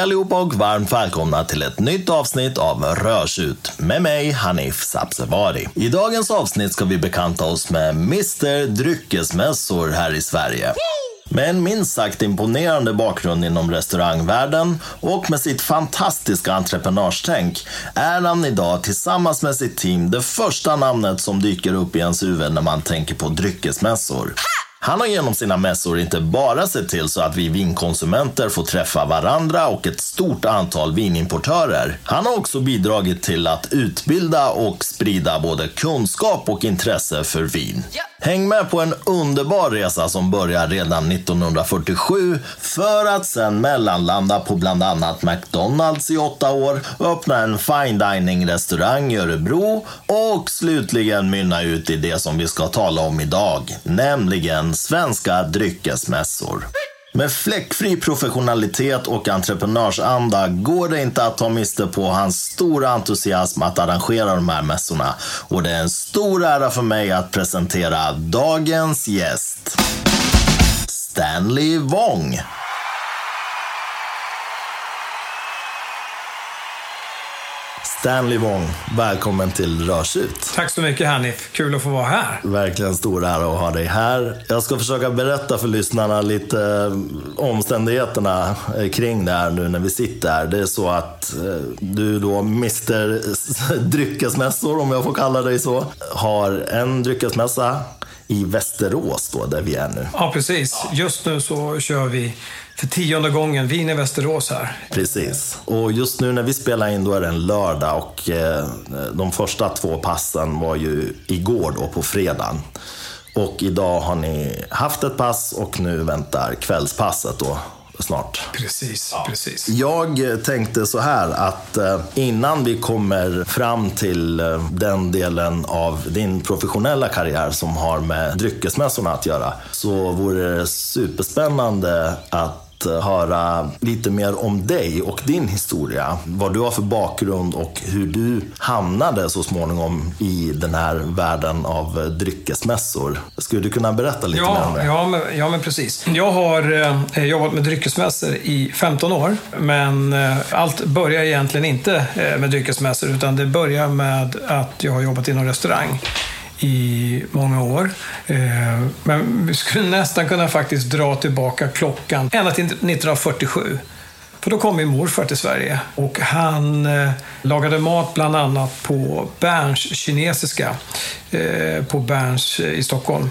Hej allihopa och varmt välkomna till ett nytt avsnitt av Rörsut med mig Hanif Sabsevari. I dagens avsnitt ska vi bekanta oss med Mr Dryckesmässor här i Sverige. Med en minst sagt imponerande bakgrund inom restaurangvärlden och med sitt fantastiska entreprenörstänk är han idag tillsammans med sitt team det första namnet som dyker upp i ens huvud när man tänker på dryckesmässor. Han har genom sina mässor inte bara sett till så att vi vinkonsumenter får träffa varandra och ett stort antal vinimportörer. Han har också bidragit till att utbilda och sprida både kunskap och intresse för vin. Häng med på en underbar resa som börjar redan 1947 för att sen mellanlanda på bland annat McDonalds i åtta år, öppna en fine dining restaurang i Örebro och slutligen mynna ut i det som vi ska tala om idag, nämligen svenska dryckesmässor. Med fläckfri professionalitet och entreprenörsanda går det inte att ta miste på hans stora entusiasm att arrangera de här mässorna. Och det är en stor ära för mig att presentera dagens gäst. Stanley Wong. Stanley Wong, välkommen till Rörsut. Tack så mycket Hanif, kul att få vara här. Verkligen stor ära att ha dig här. Jag ska försöka berätta för lyssnarna lite eh, omständigheterna eh, kring det här nu när vi sitter här. Det är så att eh, du då, Mr Dryckesmässor, om jag får kalla dig så, har en dryckesmässa i Västerås då, där vi är nu. Ja, precis. Just nu så kör vi för tionde gången vin i Västerås här. Precis. Och just nu när vi spelar in då är det en lördag och eh, de första två passen var ju igår då på fredagen. Och idag har ni haft ett pass och nu väntar kvällspasset då snart. Precis, precis. Jag tänkte så här att eh, innan vi kommer fram till eh, den delen av din professionella karriär som har med dryckesmässorna att göra så vore det superspännande att höra lite mer om dig och din historia. Vad du har för bakgrund och hur du hamnade så småningom i den här världen av dryckesmässor. Skulle du kunna berätta lite ja, mer om det? Ja men, ja, men precis. Jag har eh, jobbat med dryckesmässor i 15 år, men eh, allt börjar egentligen inte eh, med dryckesmässor, utan det börjar med att jag har jobbat inom restaurang i många år. Eh, men vi skulle nästan kunna faktiskt dra tillbaka klockan ända till 1947. För då kom min morfar till Sverige och han eh, lagade mat bland annat på Berns kinesiska, eh, på Berns eh, i Stockholm.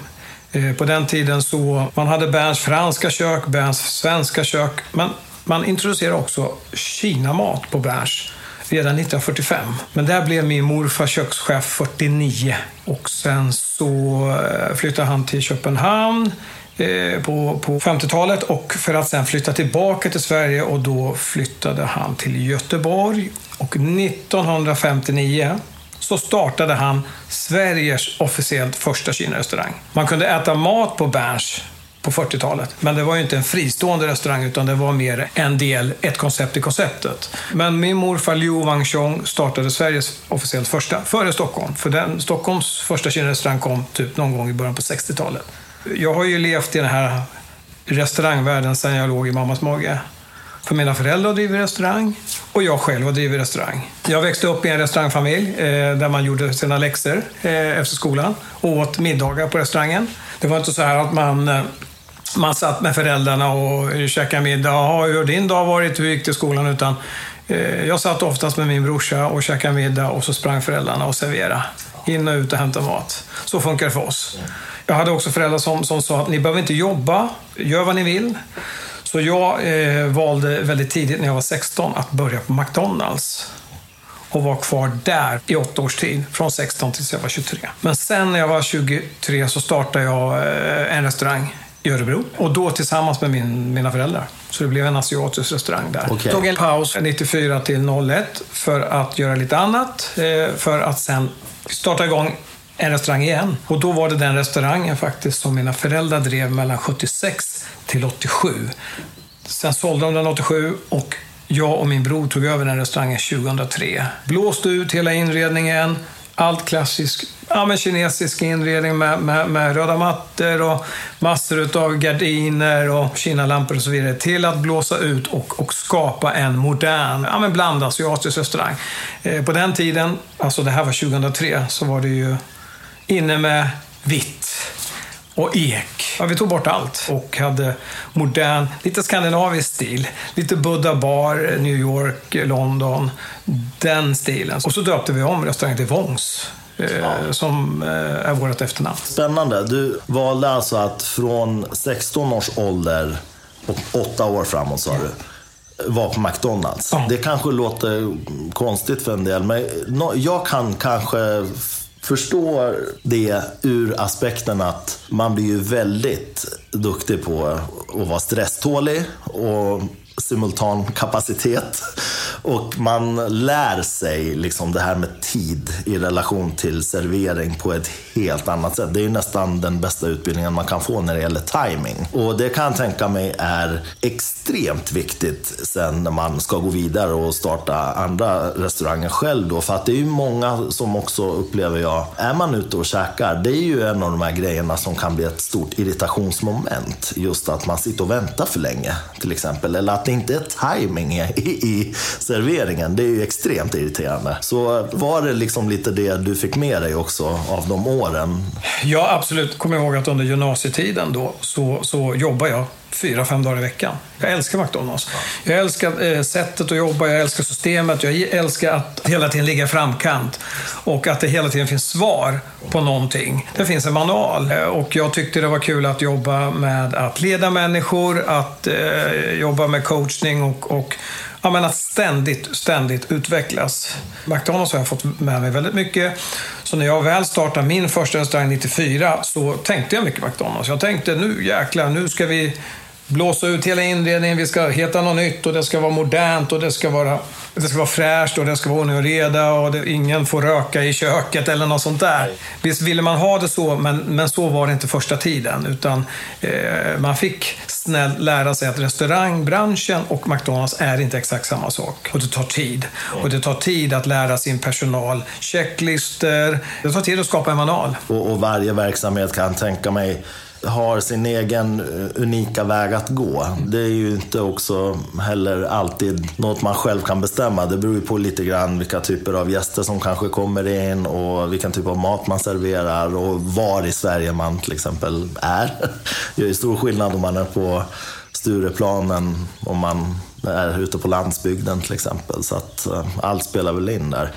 Eh, på den tiden så, man hade Berns franska kök, Berns svenska kök, men man introducerade också Kinamat på Berns redan 1945. Men där blev min morfar kökschef 49 och sen så eh, flyttade han till Köpenhamn eh, på, på 50-talet och för att sen flytta tillbaka till Sverige och då flyttade han till Göteborg. Och 1959 så startade han Sveriges officiellt första Kina-restaurang. Man kunde äta mat på Berns på 40-talet. Men det var ju inte en fristående restaurang utan det var mer en del, ett koncept i konceptet. Men min morfar Liu Wangchong startade Sveriges officiellt första, före Stockholm. För den, Stockholms första kinarestaurang kom typ någon gång i början på 60-talet. Jag har ju levt i den här restaurangvärlden sedan jag låg i mammas mage. För mina föräldrar driver restaurang och jag själv har drivit restaurang. Jag växte upp i en restaurangfamilj eh, där man gjorde sina läxor eh, efter skolan och åt middagar på restaurangen. Det var inte så här att man eh, man satt med föräldrarna och käkade middag. Jaha, hur har din dag varit? Hur gick det i skolan? Utan eh, jag satt oftast med min brorsa och käkade middag och så sprang föräldrarna och serverade. In och ut och hämta mat. Så funkar det för oss. Jag hade också föräldrar som, som sa att ni behöver inte jobba, gör vad ni vill. Så jag eh, valde väldigt tidigt när jag var 16 att börja på McDonalds och var kvar där i åtta års tid, från 16 tills jag var 23. Men sen när jag var 23 så startade jag eh, en restaurang i Örebro. Och då tillsammans med min, mina föräldrar. Så det blev en asiatisk restaurang där. Okay. Tog en paus 94 till 01 för att göra lite annat. Eh, för att sen starta igång en restaurang igen. Och då var det den restaurangen faktiskt som mina föräldrar drev mellan 76 till 87. Sen sålde de den 87 och jag och min bror tog över den restaurangen 2003. Blåste ut hela inredningen, allt klassisk ja, men kinesisk inredning med, med, med, röda mattor och massor av gardiner och kinalampor och så vidare till att blåsa ut och, och skapa en modern, ja, men restaurang. Eh, på den tiden, alltså det här var 2003, så var det ju inne med vitt och ek. Ja, vi tog bort allt och hade modern, lite skandinavisk stil. Lite Buddha bar, New York, London. Den stilen. Och så döpte vi om restaurangen till Vångs. Eh, ja. Som eh, är vårt efternamn. Spännande. Du valde alltså att från 16 års ålder och 8 år framåt sa du var på McDonalds. Ja. Det kanske låter konstigt för en del, men jag kan kanske förstår det ur aspekten att man blir ju väldigt duktig på att vara stresstålig och simultan kapacitet. Och man lär sig liksom det här med tid i relation till servering på ett helt annat sätt. Det är nästan den bästa utbildningen man kan få när det gäller timing. Och det kan jag tänka mig är extremt viktigt sen när man ska gå vidare och starta andra restauranger själv då. För att det är ju många som också upplever jag, är man ute och käkar, det är ju en av de här grejerna som kan bli ett stort irritationsmoment. Just att man sitter och väntar för länge till exempel. Eller att det inte är timing i, i serveringen. Det är ju extremt irriterande. Så var det liksom lite det du fick med dig också av de åren? Ja, absolut. Kommer ihåg att under gymnasietiden då så, så jobbade jag fyra, fem dagar i veckan. Jag älskar McDonalds. Jag älskar eh, sättet att jobba, jag älskar systemet, jag älskar att hela tiden ligga i framkant och att det hela tiden finns svar på någonting. Det finns en manual eh, och jag tyckte det var kul att jobba med att leda människor, att eh, jobba med coachning och, och ja, men att ständigt, ständigt utvecklas. McDonalds har jag fått med mig väldigt mycket. Så när jag väl startade min första restaurang 94 så tänkte jag mycket McDonalds. Jag tänkte nu jäklar, nu ska vi blåsa ut hela inredningen, vi ska heta något nytt och det ska vara modernt och det ska vara, det ska vara fräscht och det ska vara ordning och reda och det, ingen får röka i köket eller något sånt där. Visst ville man ha det så, men, men så var det inte första tiden. Utan eh, man fick snällt lära sig att restaurangbranschen och McDonalds är inte exakt samma sak. Och det tar tid. Och det tar tid att lära sin personal checklister. Det tar tid att skapa en manual. Och, och varje verksamhet kan tänka mig har sin egen eh, unika väg att gå. Det är ju inte också heller alltid något man själv kan bestämma. Det beror ju på lite grann vilka typer av gäster som kanske kommer in och vilken typ av mat man serverar och var i Sverige man till exempel är. Det är stor skillnad om man är på Stureplanen om man är ute på landsbygden till exempel. Så att eh, allt spelar väl in där.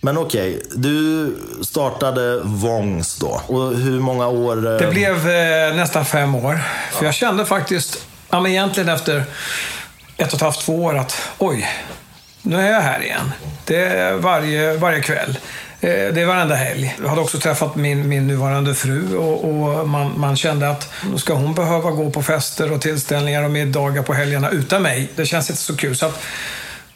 Men okej, okay, du startade Vångs då. Och hur många år? Eh, det blev eh, nästan fem år. För jag kände faktiskt, ja, men egentligen efter ett och ett halvt, två år att oj, nu är jag här igen. Det är varje, varje kväll. Eh, det är varenda helg. Jag hade också träffat min, min nuvarande fru och, och man, man, kände att ska hon behöva gå på fester och tillställningar och middagar på helgerna utan mig? Det känns inte så kul. Så att,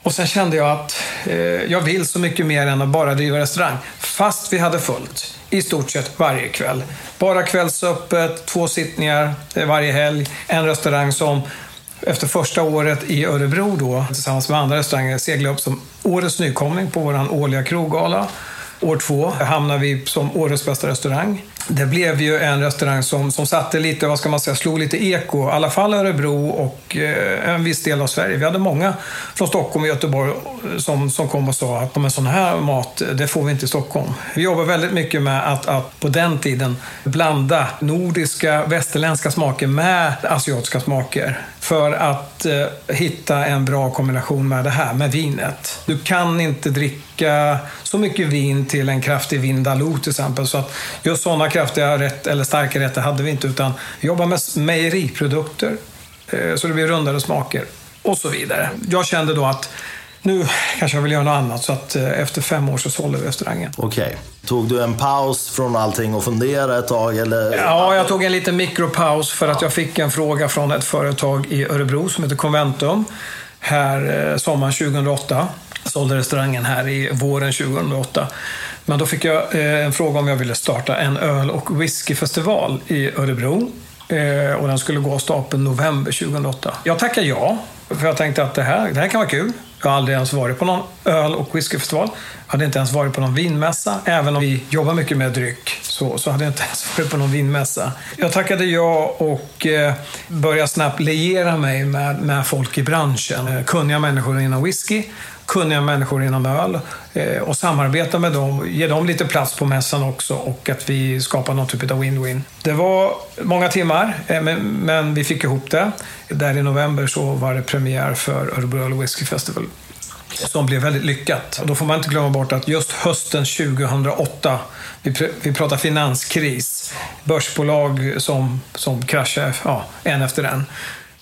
och sen kände jag att eh, jag vill så mycket mer än att bara driva restaurang. Fast vi hade fullt i stort sett varje kväll. Bara kvällsöppet, två sittningar eh, varje helg. En restaurang som efter första året i Örebro då, tillsammans med andra restauranger, seglade upp som årets nykomling på vår årliga kroggala. År två hamnade vi som årets bästa restaurang. Det blev ju en restaurang som, som satte lite, vad ska man säga, slog lite eko. I alla fall Örebro och eh, en viss del av Sverige. Vi hade många från Stockholm och Göteborg eh, som, som kom och sa att en sån här mat, eh, det får vi inte i Stockholm. Vi jobbar väldigt mycket med att, att på den tiden blanda nordiska, västerländska smaker med asiatiska smaker. För att eh, hitta en bra kombination med det här, med vinet. Du kan inte dricka så mycket vin till en kraftig vindaloo till exempel. Så att just sådana kraftiga rätt, eller starka rätter hade vi inte, utan vi jobbar med mejeriprodukter. Eh, så det blir rundare smaker och så vidare. Jag kände då att nu kanske jag vill göra något annat, så att eh, efter fem år så sålde vi restaurangen. Okej. Okay. Tog du en paus från allting och funderade ett tag? Eller? Ja, jag tog en liten mikropaus för att jag fick en fråga från ett företag i Örebro som heter Conventum här eh, sommaren 2008. Jag sålde restaurangen här i våren 2008. Men då fick jag eh, en fråga om jag ville starta en öl och whiskyfestival i Örebro. Eh, och den skulle gå av stapeln november 2008. Jag tackade ja, för jag tänkte att det här, det här kan vara kul. Jag har aldrig ens varit på någon öl och whiskyfestival. Jag hade inte ens varit på någon vinmässa. Även om vi jobbar mycket med dryck så, så hade jag inte ens varit på någon vinmässa. Jag tackade ja och eh, började snabbt liera mig med, med folk i branschen. Eh, kunniga människor inom whisky kunniga människor inom öl eh, och samarbeta med dem, ge dem lite plats på mässan också och att vi skapar någon typ av win-win. Det var många timmar, eh, men vi fick ihop det. Där i november så var det premiär för Örebro Öl Whisky Festival som blev väldigt lyckat. Och då får man inte glömma bort att just hösten 2008, vi, pr vi pratar finanskris, börsbolag som, som kraschade ja, en efter en.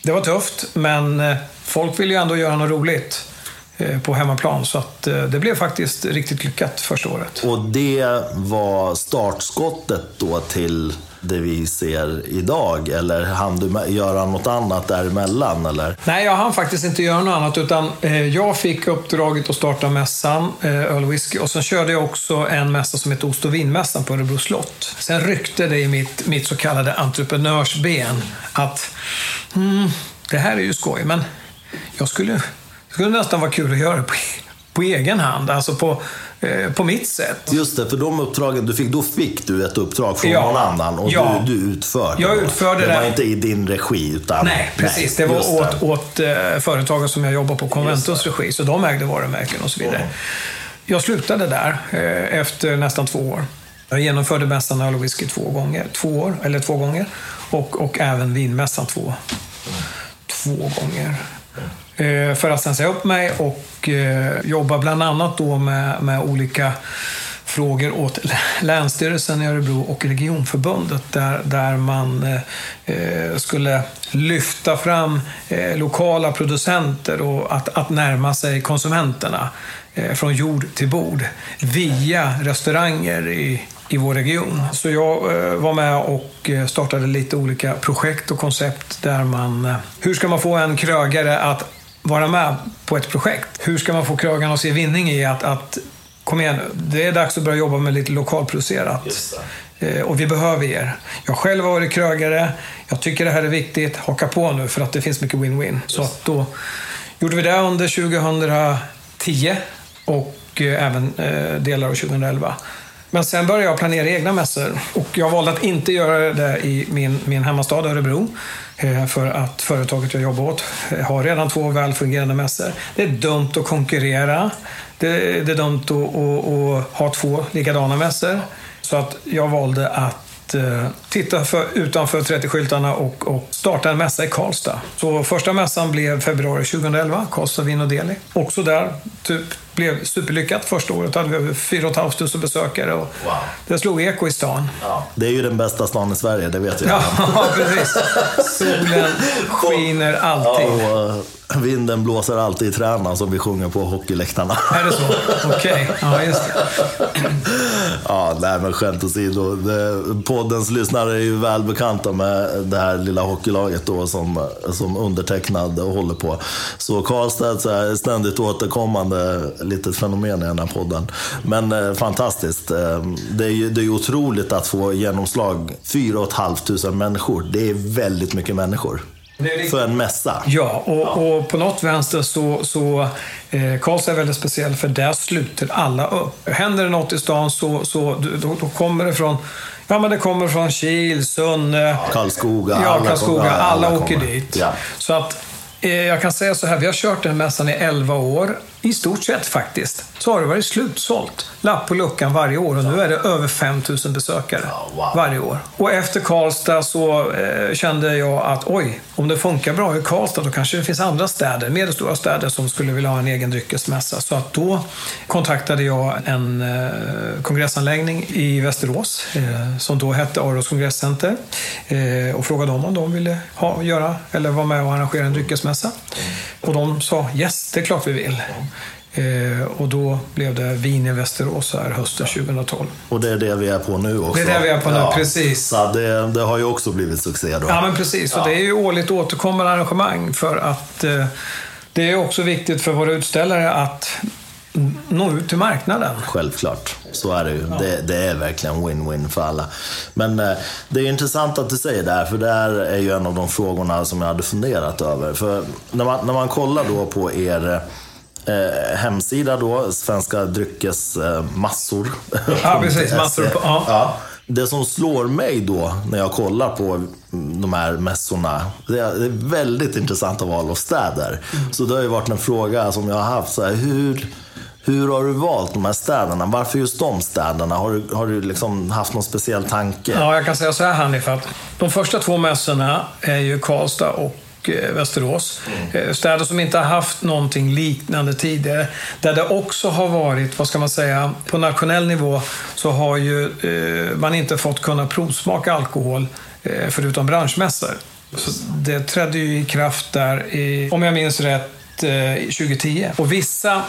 Det var tufft, men eh, folk ville ju ändå göra något roligt. Eh, på hemmaplan. Så att eh, det blev faktiskt riktigt lyckat första året. Och det var startskottet då till det vi ser idag? Eller hann du göra något annat däremellan? Eller? Nej, jag hann faktiskt inte göra något annat. Utan eh, jag fick uppdraget att starta mässan, Öl Whisky. Och sen körde jag också en mässa som heter Ost och vinmässan på Örebro slott. Sen ryckte det i mitt, mitt så kallade entreprenörsben att mm, det här är ju skoj, men jag skulle det skulle nästan vara kul att göra på, på egen hand, alltså på, eh, på mitt sätt. Just det, för de uppdragen du fick, då fick du ett uppdrag från ja, någon annan och ja, du, du utförde jag utförde det. Det var inte i din regi, utan... Nej, precis. Nej, det var åt, åt uh, företagen som jag jobbar på Conventus regi, så de ägde varumärken och så vidare. Mm. Jag slutade där uh, efter nästan två år. Jag genomförde mässan Öl och Whisky två gånger, två år, eller två gånger. Och, och även vinmässan två, två gånger. Eh, för att sen säga upp mig och eh, jobba bland annat då med, med olika frågor åt Länsstyrelsen i Örebro och Regionförbundet där, där man eh, eh, skulle lyfta fram eh, lokala producenter och att, att närma sig konsumenterna eh, från jord till bord via restauranger i, i vår region. Så jag eh, var med och startade lite olika projekt och koncept där man... Hur ska man få en krögare att vara med på ett projekt. Hur ska man få krögarna att se vinning i att, att kom igen nu, det är dags att börja jobba med lite lokalproducerat. Eh, och vi behöver er. Jag själv har varit krögare. Jag tycker det här är viktigt. Haka på nu för att det finns mycket win-win. Så att då gjorde vi det under 2010 och eh, även eh, delar av 2011. Men sen började jag planera egna mässor och jag valde att inte göra det i min, min hemmastad Örebro. Eh, för att företaget jag jobbar åt eh, har redan två välfungerande mässor. Det är dumt att konkurrera. Det, det är dumt att, att, att, ha två likadana mässor. Så att jag valde att eh, titta för, utanför 30-skyltarna och, och starta en mässa i Karlstad. Så första mässan blev februari 2011, Karlstad Vin och Deli. Också där, typ blev superlyckat. Första året hade vi över 4 500 besökare och wow. det slog eko i stan. Ja. Det är ju den bästa stan i Sverige, det vet jag. Ja, precis. Solen skiner alltid. Ja, och vinden blåser alltid i träna som vi sjunger på hockeyläktarna. Är det så? Okej, okay. ja just det. ja, nej men skämt åsido. Poddens lyssnare är ju väl bekanta med det här lilla hockeylaget då som, som undertecknad håller på. Så Karlstad är ständigt återkommande litet fenomen i den här podden. Men eh, fantastiskt. Eh, det är ju det är otroligt att få genomslag. 4 500 människor. Det är väldigt mycket människor. För en mässa. Ja, och, ja. och på något vänster så, så eh, Karlstad är väldigt speciell för där sluter alla upp. Händer det något i stan så, så då, då kommer det från Ja, men det kommer från Kil, Sunne, Karlskoga. Ja, Karlskoga. Alla, alla, alla åker dit. Ja. Så att eh, jag kan säga så här, vi har kört den mässan i 11 år. I stort sett faktiskt. Så har det varit slutsålt lapp på luckan varje år och nu är det över 5000 besökare varje år. Och efter Karlstad så eh, kände jag att oj, om det funkar bra i Karlstad då kanske det finns andra städer, medelstora städer som skulle vilja ha en egen dryckesmässa. Så att då kontaktade jag en eh, kongressanläggning i Västerås eh, som då hette Aros kongresscenter eh, och frågade dem om de ville ha, göra eller vara med och arrangera en dryckesmässa. Och de sa yes, det är klart vi vill. Eh, och då blev det Vin i Västerås här hösten 2012. Och det är det vi är på nu också? Det är det vi är på nu, ja. precis. Så det, det, har ju också blivit succé då? Ja, men precis. Ja. Och det är ju årligt återkommande arrangemang för att eh, det är också viktigt för våra utställare att nå ut till marknaden. Självklart, så är det ju. Ja. Det, det, är verkligen win-win för alla. Men eh, det är intressant att du säger det här, för det här är ju en av de frågorna som jag hade funderat över. För när man, när man kollar då på er eh, hemsida då, Svenska dryckesmassor. Ja, precis. Massor på, ja. Ja. Det som slår mig då när jag kollar på de här mässorna, det är, väldigt intressanta val av städer. Så det har ju varit en fråga som jag har haft, så här, hur, hur har du valt de här städerna? Varför just de städerna? Har du, har du liksom haft någon speciell tanke? Ja, jag kan säga så här Hanif, att de första två mässorna är ju Karlstad och och eh, Västerås. Eh, städer som inte har haft någonting liknande tidigare. Där det också har varit, vad ska man säga, på nationell nivå så har ju eh, man inte fått kunna provsmaka alkohol förutom branschmässor. Så det trädde ju i kraft där, i, om jag minns rätt, 2010. Och vissa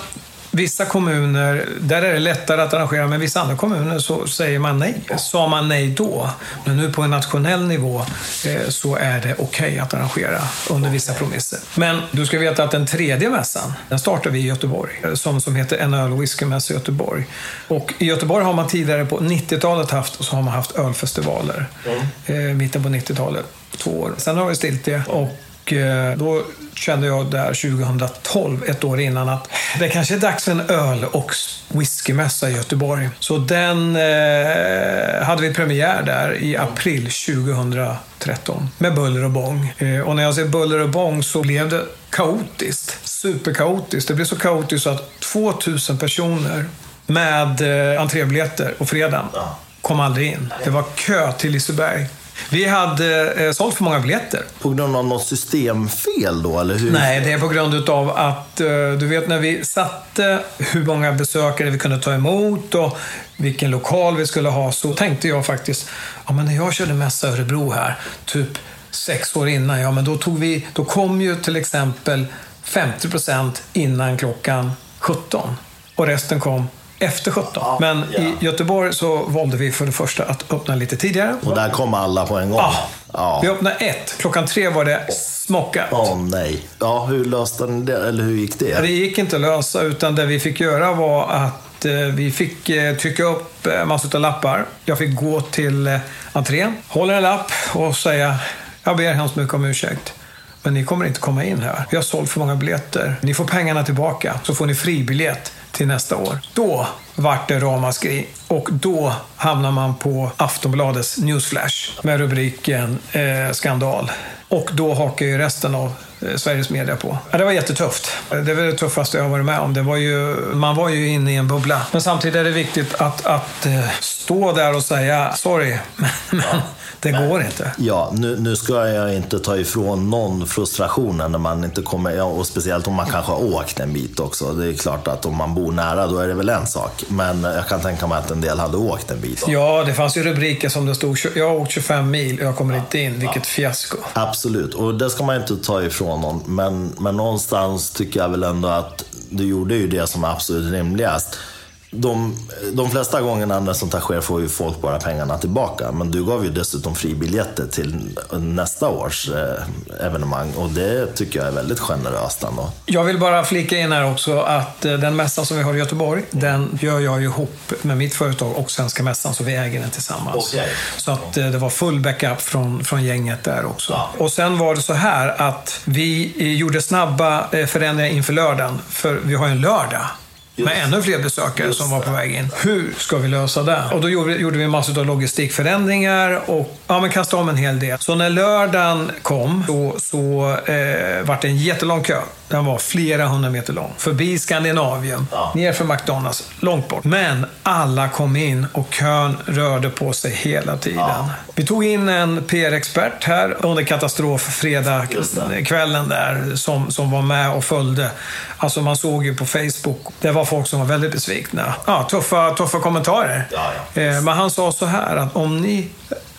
Vissa kommuner, där är det lättare att arrangera, men vissa andra kommuner så säger man nej. Sa man nej då, men nu på en nationell nivå eh, så är det okej att arrangera under vissa promisser. Men du ska veta att den tredje mässan, den startar vi i Göteborg, eh, som, som heter En öl och whiskymässa i Göteborg. Och i Göteborg har man tidigare på 90-talet haft, så har man haft ölfestivaler. Eh, mitten på 90-talet, två år. Sen har vi stiltje och och eh, då kände jag där 2012, ett år innan, att det kanske är dags för en öl och whiskymässa i Göteborg. Så den eh, hade vi premiär där i april 2013 med buller och bång. Eh, och när jag säger buller och bång så blev det kaotiskt. Superkaotiskt. Det blev så kaotiskt så att 2000 personer med eh, entrébiljetter på fredagen kom aldrig in. Det var kö till Liseberg. Vi hade eh, sålt för många biljetter. På grund av något systemfel då, eller hur? Nej, det är på grund av att eh, du vet när vi satte hur många besökare vi kunde ta emot och vilken lokal vi skulle ha så tänkte jag faktiskt, ja men när jag körde mässa i Örebro här, typ sex år innan, ja men då, tog vi, då kom ju till exempel 50 procent innan klockan 17 och resten kom efter 17. Men ja. i Göteborg så valde vi för det första att öppna lite tidigare. Och där kom alla på en gång? Ja. Ja. Vi öppnade ett. Klockan tre var det smockat. Åh nej. Ja, hur löste ni det? Eller hur gick det? Det gick inte att lösa, utan det vi fick göra var att eh, vi fick eh, trycka upp eh, massor av lappar. Jag fick gå till entrén, hålla en lapp och säga jag ber hemskt mycket om ursäkt. Men ni kommer inte komma in här. Vi har sålt för många biljetter. Ni får pengarna tillbaka, så får ni fribiljett till nästa år. Då vart det ramaskri och då hamnar man på Aftonbladets newsflash med rubriken eh, skandal. Och då hakar ju resten av eh, Sveriges media på. Ja, det var jättetufft. Det var det tuffaste jag har varit med om. Det var ju, man var ju inne i en bubbla. Men samtidigt är det viktigt att, att eh, stå där och säga sorry, men, men det går inte. Ja, nu, nu ska jag inte ta ifrån någon frustrationen när man inte kommer, ja, och speciellt om man kanske har åkt en bit också. Det är klart att om man bor nära då är det väl en sak. Men jag kan tänka mig att en del hade åkt en bit. Ja, det fanns ju rubriker som det stod jag har åkt 25 mil och jag kommer inte in. Vilket fiasko. Absolut, och det ska man inte ta ifrån någon. Men, men någonstans tycker jag väl ändå att du gjorde ju det som är absolut rimligast. De, de flesta gångerna när sånt här sker får ju folk bara pengarna tillbaka. Men du gav ju dessutom fribiljetter till nästa års eh, evenemang och det tycker jag är väldigt generöst ändå. Jag vill bara flika in här också att eh, den mässan som vi har i Göteborg, den gör jag ju ihop med mitt företag och Svenska Mässan, så vi äger den tillsammans. Okej. Så att eh, det var full backup från, från gänget där också. Och sen var det så här att vi gjorde snabba förändringar inför lördagen, för vi har ju en lördag. Med ännu fler besökare som var på väg in. Hur ska vi lösa det? Och då gjorde, gjorde vi massor av logistikförändringar och ja, men kastade om en hel del. Så när lördagen kom så, så eh, var det en jättelång kö. Den var flera hundra meter lång. Förbi Skandinavium, Ja. ner för McDonalds, långt bort. Men alla kom in och kön rörde på sig hela tiden. Vi tog in en PR-expert här under katastrof fredag kvällen där som, som var med och följde. Alltså man såg ju på Facebook, det var folk som var väldigt besvikna. Ja, tuffa, tuffa kommentarer. Ja, ja. Eh, Men han sa så här att om ni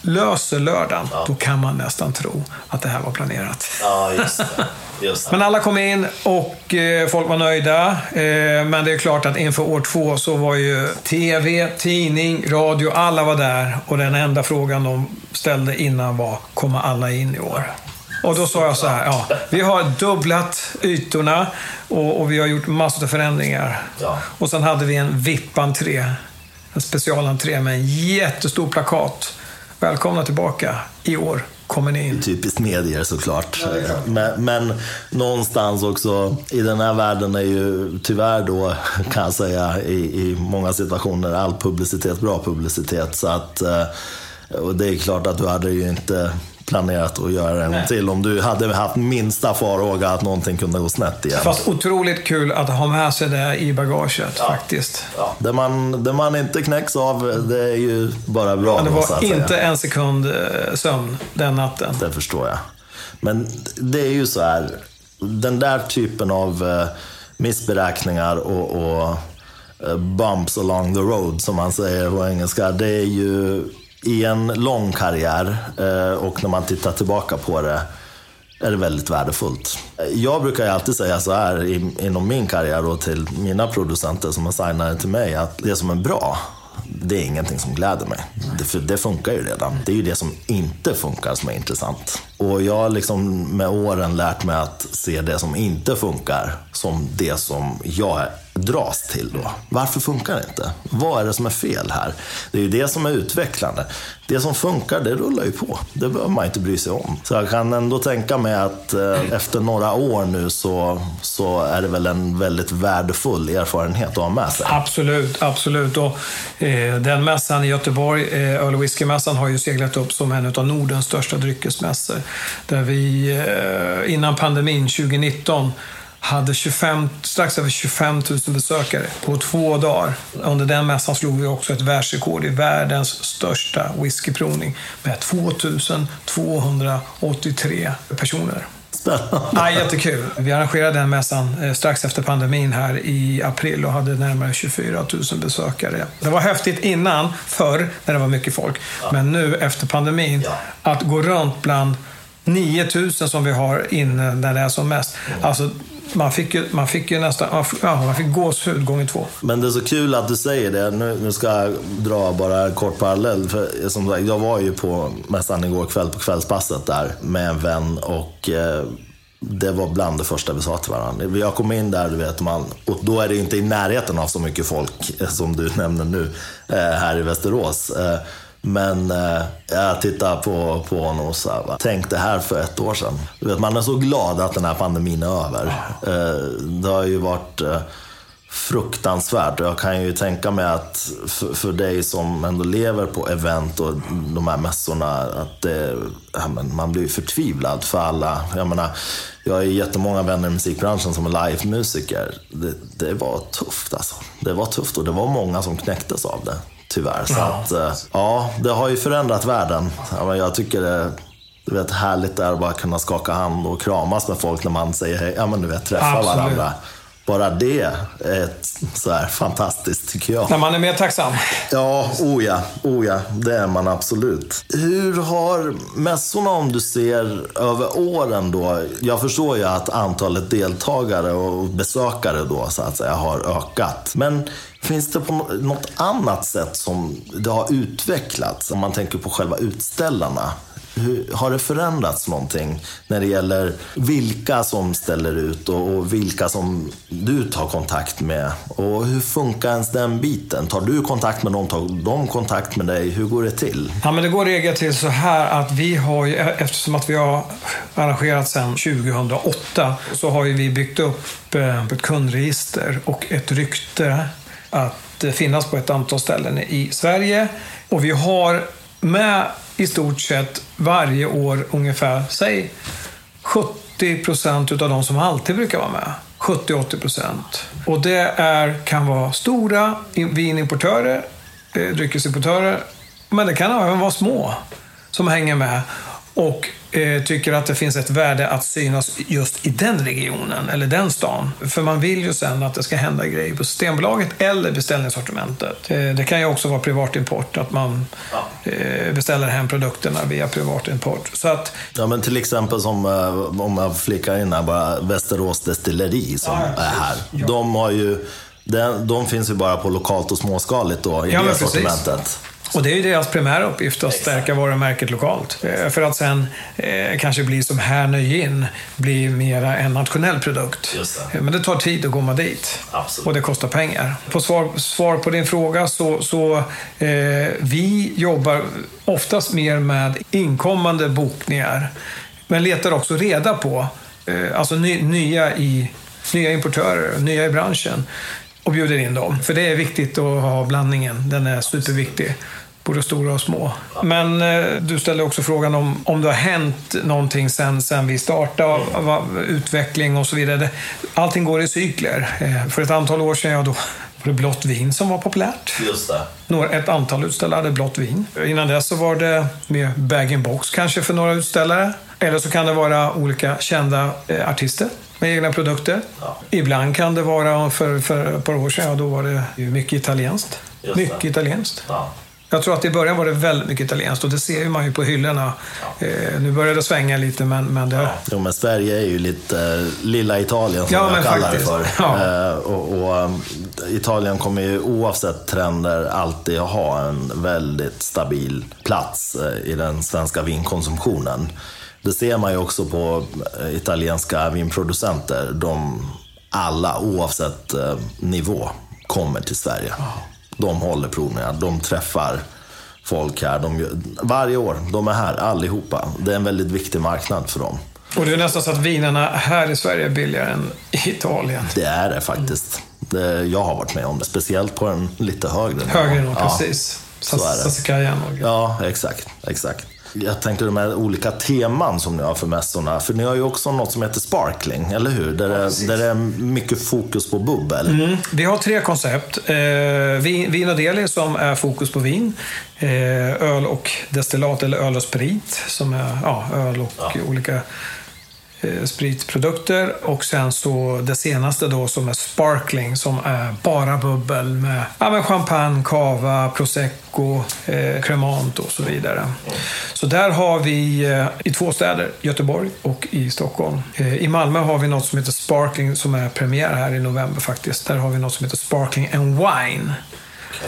löser lördagen, då kan man nästan tro att det här var planerat. Ja, just det. Just Men alla kom in och eh, folk var nöjda. Eh, men det är klart att inför år två så var ju TV, tidning, radio, alla var där. Och den enda frågan de ställde innan var, kommer alla in i år? Och då sa jag så här, ja, vi har dubblat ytorna och, och vi har gjort massor av förändringar. Ja. Och sen hade vi en VIP-entré, en specialentré med en jättestor plakat. Välkomna tillbaka i år. kommer ni in. Typiskt medier såklart. Men, men någonstans också, i den här världen är ju tyvärr då, kan jag säga, i, i många situationer all publicitet bra publicitet. Så att, eh, och det är klart att du hade ju inte planerat att göra en gång till om du hade haft minsta farhåga att någonting kunde gå snett igen. Fast otroligt kul att ha med sig det i bagaget faktiskt. Ja. Det, man, det man inte knäcks av, det är ju bara bra. Men det då, var att inte säga. en sekund eh, sömn den natten. Det förstår jag. Men det är ju så här, den där typen av eh, missberäkningar och, och eh, bumps along the road, som man säger på engelska, det är ju i en lång karriär eh, och när man tittar tillbaka på det är det väldigt värdefullt. Jag brukar ju alltid säga så här inom min karriär och till mina producenter som är signade till mig att det som är bra, det är ingenting som gläder mig. Det, det funkar ju redan. Det är ju det som inte funkar som är intressant. Och jag har liksom med åren lärt mig att se det som inte funkar som det som jag dras till då. Varför funkar det inte? Vad är det som är fel här? Det är ju det som är utvecklande. Det som funkar, det rullar ju på. Det behöver man inte bry sig om. Så jag kan ändå tänka mig att eh, efter några år nu så, så är det väl en väldigt värdefull erfarenhet att ha med sig. Absolut, absolut. Och, eh, den mässan i Göteborg, eh, Öl och whiskymässan, har ju seglat upp som en av Nordens största dryckesmässor. Där vi eh, innan pandemin 2019 hade 25, strax över 25 000 besökare på två dagar. Under den mässan slog vi också ett världsrekord i världens största whiskyprovning med 2283 personer. Spännande. Ja, jättekul. Vi arrangerade den mässan eh, strax efter pandemin här i april och hade närmare 24 000 besökare. Det var häftigt innan, förr, när det var mycket folk. Men nu efter pandemin, att gå runt bland 9 000 som vi har inne när det är som mest. Alltså, man fick ju, man fick ju nästan man fick, ja, man fick gåshud gånger två. Men det är så kul att du säger det. Nu, nu ska jag dra bara en kort parallell. För som sagt, jag var ju på mässan igår kväll på kvällspasset där med en vän och eh, det var bland det första vi sa till varandra. Jag kom in där, du vet man, och då är det inte i närheten av så mycket folk eh, som du nämner nu eh, här i Västerås. Eh, men eh, jag tittar på, på honom och så här, tänk det här för ett år sedan. Du vet, man är så glad att den här pandemin är över. Eh, det har ju varit eh, fruktansvärt. Och jag kan ju tänka mig att för, för dig som ändå lever på event och de här mässorna, att det, ja, men man blir förtvivlad för alla. Jag menar, jag har ju jättemånga vänner i musikbranschen som är livemusiker. Det, det var tufft alltså. Det var tufft och det var många som knäcktes av det. Tyvärr. Så Ja. att, eh, ja, det har ju förändrat världen. Jag tycker det du vet, härligt är att bara kunna skaka hand och kramas med folk när man säger hej. Ja, men du vet, träffa Absolut. varandra. Bara det är ett, så här, fantastiskt tycker jag. När man är mer tacksam. Ja, oh ja, oh ja, det är man absolut. Hur har mässorna, om du ser över åren då, jag förstår ju att antalet deltagare och besökare då så att säga har ökat. Men finns det på nå- något annat sätt som det har utvecklats? Om man tänker på själva utställarna. Hur, har det förändrats någonting när det gäller vilka som ställer ut och, och vilka som du tar kontakt med? Och hur funkar ens den biten? Tar du kontakt med dem? Tar de kontakt med dig? Hur går det till? Ja, men det går regel till så här att vi har ju, eftersom att vi har arrangerat sedan 2008, så har ju vi byggt upp eh, ett kundregister och ett rykte att eh, finnas på ett antal ställen i Sverige. Och vi har med i stort sett varje år ungefär, säg 70 procent utav de som alltid brukar vara med. 70-80 procent. Och det är, kan vara stora vinimportörer, eh, dryckesimportörer, men det kan även vara små som hänger med och tycker att det finns ett värde att synas just i den regionen eller den stan. För man vill ju sen att det ska hända grejer på Systembolaget eller beställningssortimentet. Eh, det kan ju också vara privatimport, att man eh, beställer hem produkterna via privatimport. Så att Ja, men till exempel som, eh, om jag flickar in här bara, Västerås Destilleri som Ja, är här. Ja. De har ju, de, de finns ju bara på lokalt och småskaligt då i Ja, det sortimentet. Och det är ju deras primära uppgift att stärka varumärket lokalt. Eh, för att sen eh, kanske bli som här Nöjen, bli mera en nationell produkt. Det. Men det tar tid att komma dit. Absolut. Och det kostar pengar. På svar, svar på din fråga så, så eh, vi jobbar oftast mer med inkommande bokningar. Men letar också reda på eh, alltså ny, nya, i, nya importörer, nya i branschen och bjuder in dem. För det är viktigt att ha blandningen. Den är superviktig. Både stora och små. Men eh, du ställde också frågan om, om det har hänt någonting sen, sen vi startade, vad, utveckling och så vidare. Det, allting går i cykler. Eh, för ett antal år sedan, ja, då var det blått vin som var populärt. Just det. Några, ett antal utställare hade blått vin. Innan dess så var det mer bag-in-box kanske för några utställare. Eller så kan det vara olika kända eh, artister med egna produkter. Ja. Ibland kan det vara, för, för ett par år sedan, ja, då var det mycket italienskt. Just det. Mycket italienskt. Ja. Jag tror att i början var det väldigt mycket italienskt och det ser man ju på hyllorna. Eh, nu börjar det svänga lite men, men det... Jo, men Sverige är ju lite eh, lilla Italien som Ja, jag kallar faktiskt. det för. Ja. Eh, och, och, um, Italien kommer ju oavsett trender alltid ha en väldigt stabil plats i den svenska vinkonsumtionen. Det ser man ju också på italienska vinproducenter. De alla, oavsett nivå, kommer till Sverige. De håller provningar, de träffar folk här. De, varje år, de är här allihopa. Det är en väldigt viktig marknad för dem. Och det är nästan så att vinerna här i Sverige är billigare än i Italien. Det är det faktiskt. Det, jag har varit med om det. Speciellt på den lite högre nivån. Högre nivå, ja. precis. så är det. Ja, exakt. exakt. Jag tänkte de här olika teman som ni har för mässorna. För ni har ju också något som heter Sparkling, eller hur? Där, det, där det är mycket fokus på bubbel. Mm. Vi har tre koncept. Eh, vin, och deli som är fokus på vin. Eh, öl och destillat eller öl och sprit som är ja, öl och olika eh, spritprodukter. Och sen så det senaste då som är sparkling som är bara bubbel med, ja, med champagne, cava, prosecco, eh, cremant och så vidare. Så där har vi eh, i två städer, Göteborg och i Stockholm. Eh, I Malmö har vi något som heter Sparkling som är premiär här i november faktiskt. Där har vi något som heter Sparkling and Wine.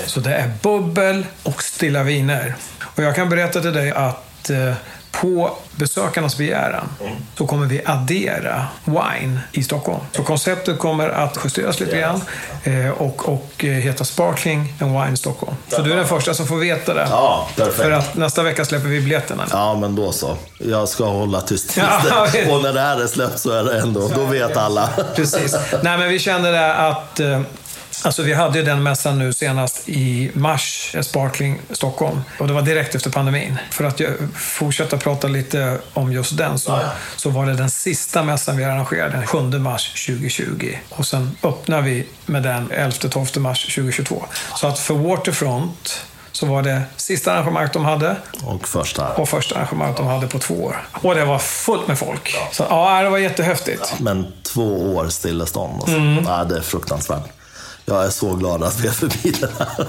Så det är bubbel och stilla viner. Och jag kan berätta till dig att eh, på besökarnas begäran så kommer vi addera wine i Stockholm. Så konceptet kommer att justeras lite grann eh, och, och eh, heta Sparkling and Wine Stockholm. Så du är den första som får veta det. Ja, perfekt. För att nästa vecka släpper vi biljetterna. Ja, men då så. Jag ska hålla tyst Ja. Och när det här är släppt så är det ändå, då vet alla. Precis. Nej, men vi kände det att eh, Alltså vi hade ju den mässan nu senast i mars, Sparkling Stockholm. Och det var direkt efter pandemin. För att jag fortsätta prata lite om just den så, så var det den sista mässan vi arrangerade den 7 mars 2020. Och sen öppnar vi med den 11-12 mars 2022. Så att för Waterfront så var det sista arrangemanget de hade Och första. och första arrangemanget de hade på två år. Och det var fullt med folk. Så ja, det var jättehäftigt. Men två år stillestånd. Alltså. Mm. Ja, det är fruktansvärt. Jag är så glad att vi är förbi det här.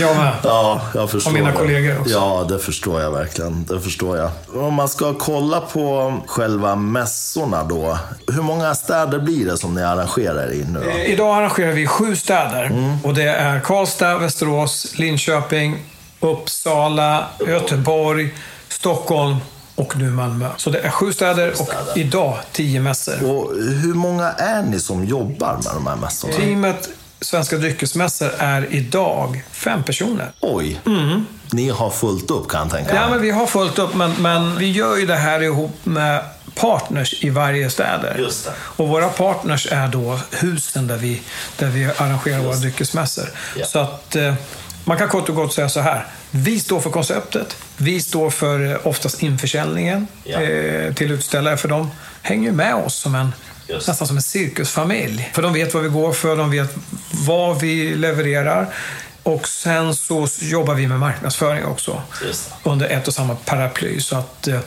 Jag med. Ja, jag förstår Och mina det. kollegor också. Ja, det förstår jag verkligen. Det förstår jag. Om man ska kolla på själva mässorna då. Hur många städer blir det som ni arrangerar i nu då? Eh, Idag arrangerar vi sju städer. Och det är Karlstad, Västerås, Linköping, Uppsala, Göteborg, Stockholm och nu Malmö. Så det är sju städer och idag tio mässor. Och hur många är ni som jobbar med de här mässorna? Teamet Svenska dryckesmässor är idag fem personer. Oj, ni har fullt upp kan jag tänka mig. Ja, men vi har fullt upp, men, men vi gör ju det här ihop med partners i varje städer. Just det. Och våra partners är då husen där vi, där vi arrangerar våra dryckesmässor. Ja. Så att eh, man kan kort och gott säga så här. Vi står för konceptet. Vi står för eh, oftast införsäljningen Ja. eh, till utställare, för de hänger ju med oss som en Just. nästan som en cirkusfamilj. För de vet vad vi går för, de vet vad vi levererar. Och sen så jobbar vi med marknadsföring också under ett och samma paraply. Så att, eh,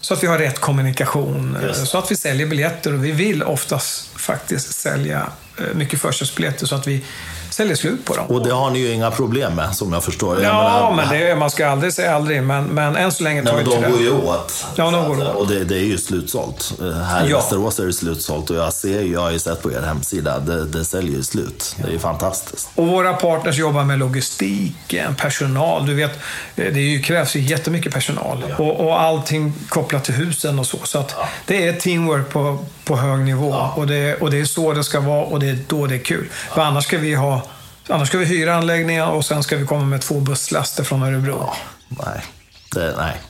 så att vi har rätt kommunikation, så att vi säljer biljetter. Och vi vill oftast faktiskt sälja mycket förköpsbiljetter så att vi säljer slut på dem. Och det har ni ju inga problem med, som jag förstår. Jag Ja, menar, men det, man ska aldrig säga aldrig, men, men än så länge tar Nej, men de går ju åt. Ja, de går åt. Och det, det är ju slutsålt. Eh, Här i Ja. Västerås är det slutsålt och jag ser jag har ju sett på er hemsida, det, det säljer ju slut. Det är ju fantastiskt. Och våra partners jobbar med logistiken, personal. Du vet, eh, det är ju, krävs ju jättemycket personal. Och, och allting kopplat till husen och så. Så att det är teamwork på, på hög nivå. Och, det, och det är så det ska vara och det är då det är kul. För annars ska vi ha Annars ska vi hyra anläggningar och sen ska vi komma med två busslaster från Örebro. Nej, det, nej.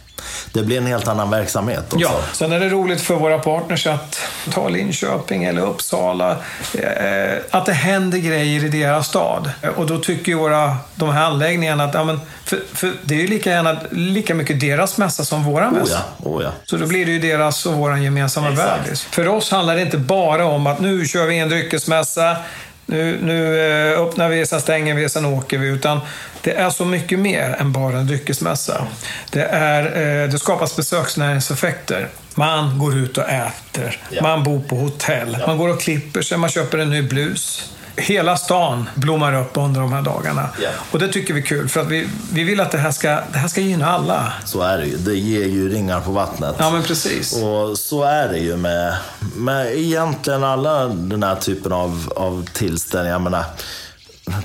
Det blir en helt annan verksamhet också. Ja, sen är det roligt för våra partners att ta Linköping eller Uppsala, eh, att det händer grejer i deras stad. Och då tycker ju våra, de här anläggningarna att, ja, men, för, för det är ju lika, gärna, lika mycket deras mässa som våra Oh mässa. ja, oh ja. Så då blir det ju deras och vår gemensamma bebis. För oss handlar det inte bara om att nu kör vi en dryckesmässa, nu, nu eh, öppnar vi, sen stänger vi, sen åker vi. Utan det är så mycket mer än bara en dryckesmässa. Det, är, eh, det skapas besöksnäringseffekter. Man går ut och äter, Ja. man bor på hotell, man går och klipper sig, man köper en ny blus. Hela stan blommar upp under de här dagarna. Ja. Och det tycker vi är kul, för att vi, vi vill att det här, ska, det här ska gynna alla. Så är det ju. Det ger ju ringar på vattnet. Ja, men precis. Och så är det ju med, med egentligen alla den här typen av, av tillställningar. Jag menar,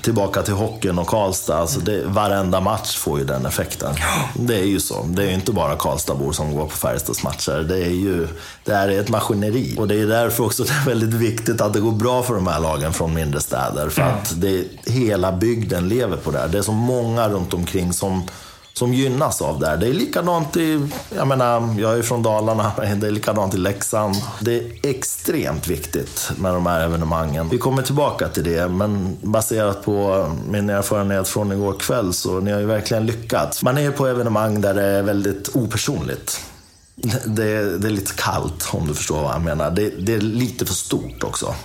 tillbaka till hockeyn och Karlstad. Alltså det, varenda match får ju den effekten. Det är ju så. Det är ju inte bara Karlstadbor som går på Färjestads matcher. Det är ju det här är ett maskineri. Och det är därför också det är väldigt viktigt att det går bra för de här lagen från mindre städer. För att det, hela bygden lever på det här. Det är så många runt omkring som som gynnas av det här. Det är likadant i, jag menar, jag är från Dalarna, det är likadant i Leksand. Det är extremt viktigt med de här evenemangen. Vi kommer tillbaka till det, men baserat på min erfarenhet från igår kväll så ni har ju verkligen lyckats. Man är ju på evenemang där det är väldigt opersonligt. Det är, det är lite kallt om du förstår vad jag menar. Det, det är lite för stort också.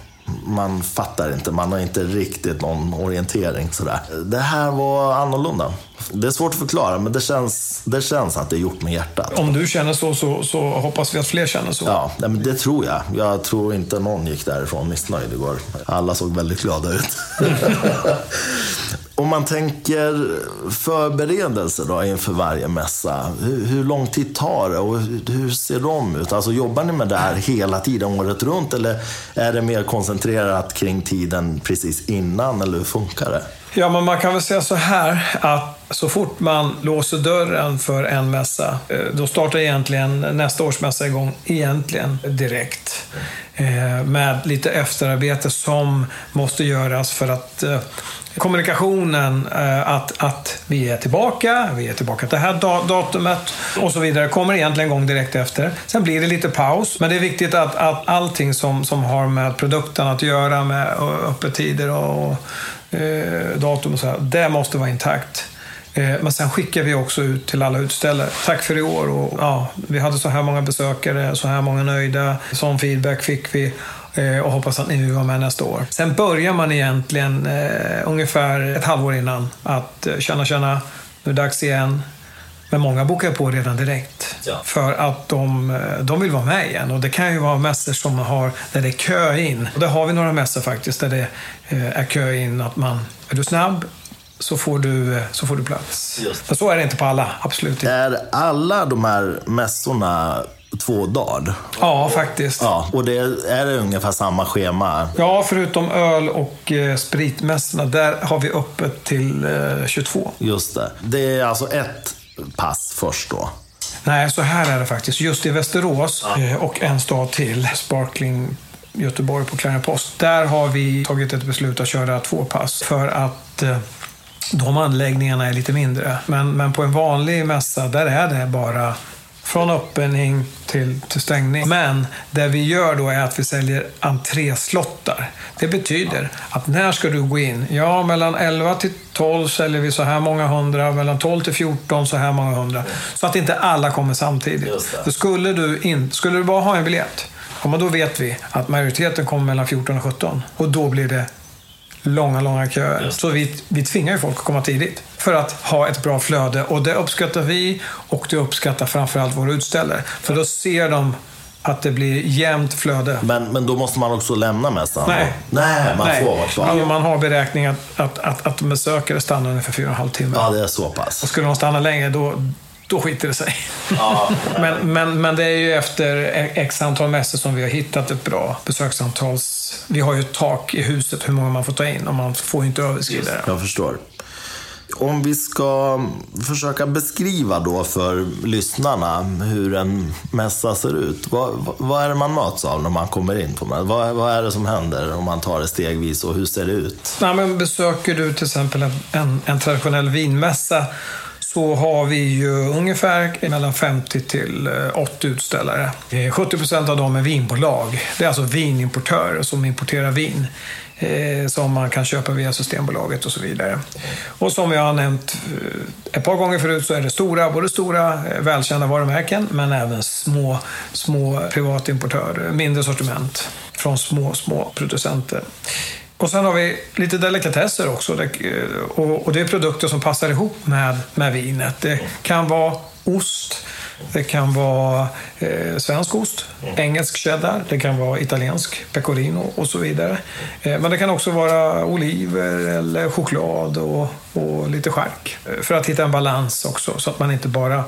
Man fattar inte, man har inte riktigt någon orientering sådär. Det här var annorlunda. Det är svårt att förklara, men det känns, det känns att det är gjort med hjärtat. Om du känner så, så, så hoppas vi att fler känner så. Ja, men det tror jag. Jag tror inte någon gick därifrån missnöjd igår. Alla såg väldigt glada ut. Om man tänker förberedelser då inför varje mässa. Hur, hur lång tid tar det och hur, hur ser de ut? Alltså, jobbar ni med det här hela tiden, året runt? Eller är det mer koncentrerat kring tiden precis innan? Eller hur funkar det? Ja, men man kan väl säga så här att så fort man låser dörren för en mässa, eh, då startar egentligen nästa års mässa igång egentligen direkt. Eh, med lite efterarbete som måste göras för att eh, kommunikationen, att, att vi är tillbaka, vi är tillbaka till det här datumet och så vidare, kommer egentligen igång direkt efter. Sen blir det lite paus, men det är viktigt att, att allting som, som har med produkten att göra, med öppettider och eh, datum och så här, det måste vara intakt. Eh, Men sen skickar vi också ut till alla utställare. Tack för i år. Och, ja, vi hade så här många besökare, så här många nöjda. Sån feedback fick vi eh, och hoppas att ni vill vara med nästa år. Sen börjar man egentligen eh, ungefär ett halvår innan att eh, känna, känna, nu är det dags igen. Men många bokar på redan direkt. Ja. För att de, eh, de vill vara med igen. Och det kan ju vara mässor som har, där det är kö in. Och där har vi några mässor faktiskt där det eh, är kö in. Att man, är du snabb så får du, eh, så får du plats. Just. Men så är det inte på alla, absolut inte. Är alla de här mässorna två dagar? Ja, faktiskt. Ja, och det är, är det ungefär samma schema? Ja, förutom öl och eh, spritmässorna, där har vi öppet till eh, 22. Just det. Det är alltså ett pass först då? Nej, så här är det faktiskt. Just i Västerås eh, och en stad till, Sparkling Göteborg på Clarion Post. Där har vi tagit ett beslut att köra två pass för att eh, de anläggningarna är lite mindre. Men, men på en vanlig mässa, där är det bara från öppning till, till stängning. Men det vi gör då är att vi säljer entréslottar. Det betyder att när ska du gå in? Ja, mellan 11 till 12 säljer vi så här många hundra, mellan 12 till 14 så här många hundra. Så att inte alla kommer samtidigt. För skulle du, in, skulle du bara ha en biljett, ja, då vet vi att majoriteten kommer mellan 14 och 17. Och då blir det långa, långa köer. Så vi, vi tvingar ju folk att komma tidigt för att ha ett bra flöde. Och det uppskattar vi och det uppskattar framförallt våra utställare. För då ser de att det blir jämnt flöde. Men, men då måste man också lämna mässan? Nej. Nej, man Nej. får vara kvar. Man har beräkning att, att, att, att besökare stannar ungefär fyra och en halv timme. Ja, det är så Och pass. skulle de stanna längre, då, då skiter det sig. Ja. Men, men, men det är ju efter x antal mässor som vi har hittat ett bra besöksantal. Vi har ju ett tak i huset hur många man får ta in och man får ju inte överskrida det. Jag förstår. Om vi ska försöka beskriva då för lyssnarna hur en mässa ser ut. Vad, vad är det man möts av när man kommer in på mässan? Vad, vad är det som händer om man tar det stegvis och hur ser det ut? Nej, men besöker du till exempel en, en, en traditionell vinmässa så har vi ju ungefär mellan 50 till eh, 80 utställare. Eh, 70 procent av dem är vinbolag. Det är alltså vinimportörer som importerar vin eh, som man kan köpa via Systembolaget och så vidare. Och som jag har nämnt ett par gånger förut så är det stora, både stora välkända varumärken men även små, små privatimportörer, mindre sortiment från små, små producenter. Och sen har vi lite delikatesser också. Det- eh, och det är produkter som passar ihop med, med vinet. Det kan vara ost, det kan vara eh, svensk ost, engelsk cheddar, det kan vara italiensk pecorino och så vidare. Eh, men det kan också vara oliver eller choklad och, och lite skärk. Eh, För att hitta en balans också, så att man inte bara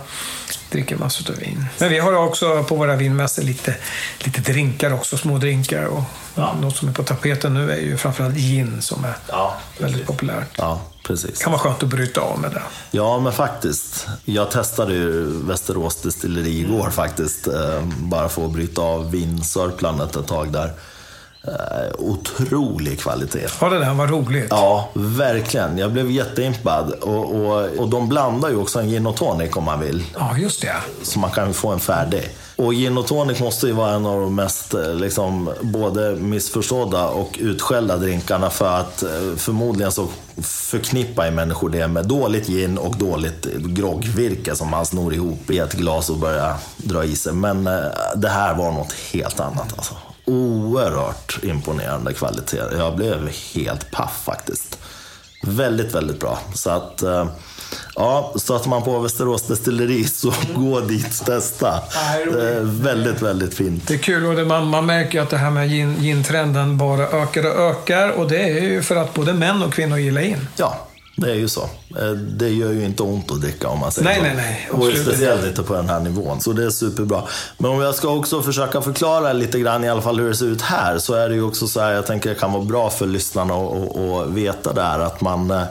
dricker massor av vin. Men vi har också på våra vinmässor lite, lite drinkar också, små drinkar. Och Något som är på tapeten nu är ju framförallt gin som är Ja, väldigt populärt. Ja, precis. Kan vara skönt att bryta av med det. Ja, men faktiskt. Jag testade ju Västerås destilleri igår faktiskt. eh, Bara för att bryta av vinsörplandet ett tag där. Eh, Otrolig kvalitet. Ja, det där var roligt. Ja, verkligen. Jag blev jätteimpad. Och, och, och de blandar ju också en gin och tonic om man vill. Ja, just det. Så man kan få en färdig. Och gin och tonic måste ju vara en av de mest eh, liksom, både missförstådda och utskällda drinkarna för att eh, förmodligen så förknippar människor det med dåligt gin och dåligt groggvirke som man snor ihop i ett glas och börjar dra i sig. Men det här var något helt annat alltså. Oerhört imponerande kvalitet. Jag blev helt paff faktiskt. Väldigt, väldigt bra. Så att, eh, ja, stöter man på Västerås destilleri så gå dit och testa. Är väldigt, väldigt fint. Det är kul och det, man, man märker att det här med gin- gin-trenden bara ökar och ökar. Och det är ju för att både män och kvinnor gillar gin. Ja, det är ju så. Eh, Det gör ju inte ont att dricka om man säger Nej, så. nej, nej. Och Absolut speciellt inte på den här nivån. Så det är superbra. Men om jag ska också försöka förklara lite grann i alla fall hur det ser ut här. Så är det ju också så här, jag tänker det kan vara bra för lyssnarna att- veta där att man eh,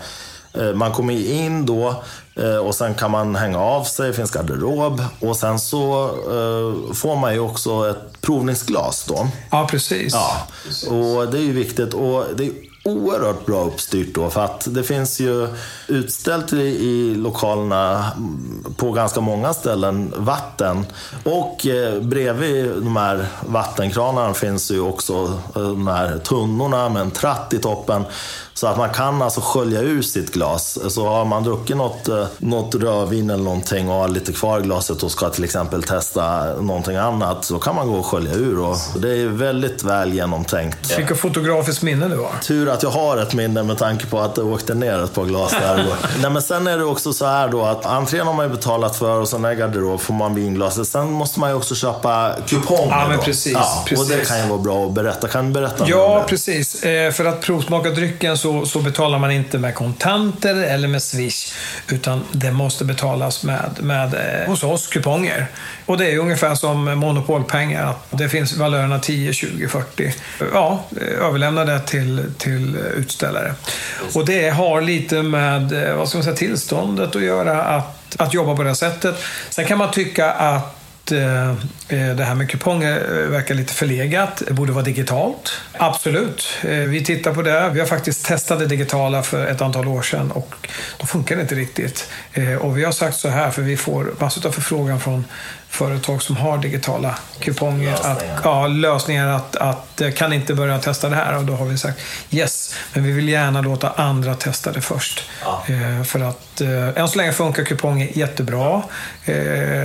man kommer in då eh, och sen kan man hänga av sig, det finns garderob. Och sen så eh, får man ju också ett provningsglas då. Ja, precis. Ja, och det är ju viktigt. Och det är oerhört bra uppstyrt då. För att det finns ju utställt i, i lokalerna på ganska många ställen vatten. Och eh, bredvid de här vattenkranarna finns ju också eh, de här tunnorna med en tratt i toppen. Så att man kan alltså skölja ur sitt glas. Så har man druckit något, eh, något rödvin eller någonting och har lite kvar i glaset och ska till exempel testa någonting annat. Så kan man gå och skölja ur. Och det är väldigt väl genomtänkt. Vilket fotografiskt minne det var. Tur att jag har ett minne med tanke på att det åkte ner ett par glas där. Nej, men sen är det också så här då att entrén har man ju betalat för och sen är garderob får man vinglaset. Sen måste man ju också köpa kuponger. Ja, men precis, Ja, Och det precis. kan ju vara bra att berätta. Kan du berätta Ja, precis. Eh, För att provsmaka drycken så, så betalar man inte med kontanter eller med Swish. Utan det måste betalas med, med eh, hos oss, kuponger. Och det är ungefär som monopolpengar. att Det finns valörerna 10, 20, 40. Ja, eh, överlämna det till, till utställare. Och det har lite med eh, vad ska man säga, tillståndet att göra att, att jobba på det här sättet. Sen kan man tycka att eh, eh, det här med kuponger eh, verkar lite förlegat. Det borde vara digitalt. Absolut. Vi tittar på det. Vi har faktiskt testat det digitala för ett antal år sedan och då funkar det inte riktigt. Och vi har sagt så här, för vi får massor av förfrågan från företag som har digitala kuponger. Att, Lösningar. ja, lösningar att, att kan inte börja testa det här och då har vi sagt yes, men vi vill gärna låta andra testa det först. Ja. Eh, För att eh, än så länge funkar kuponger jättebra. Eh,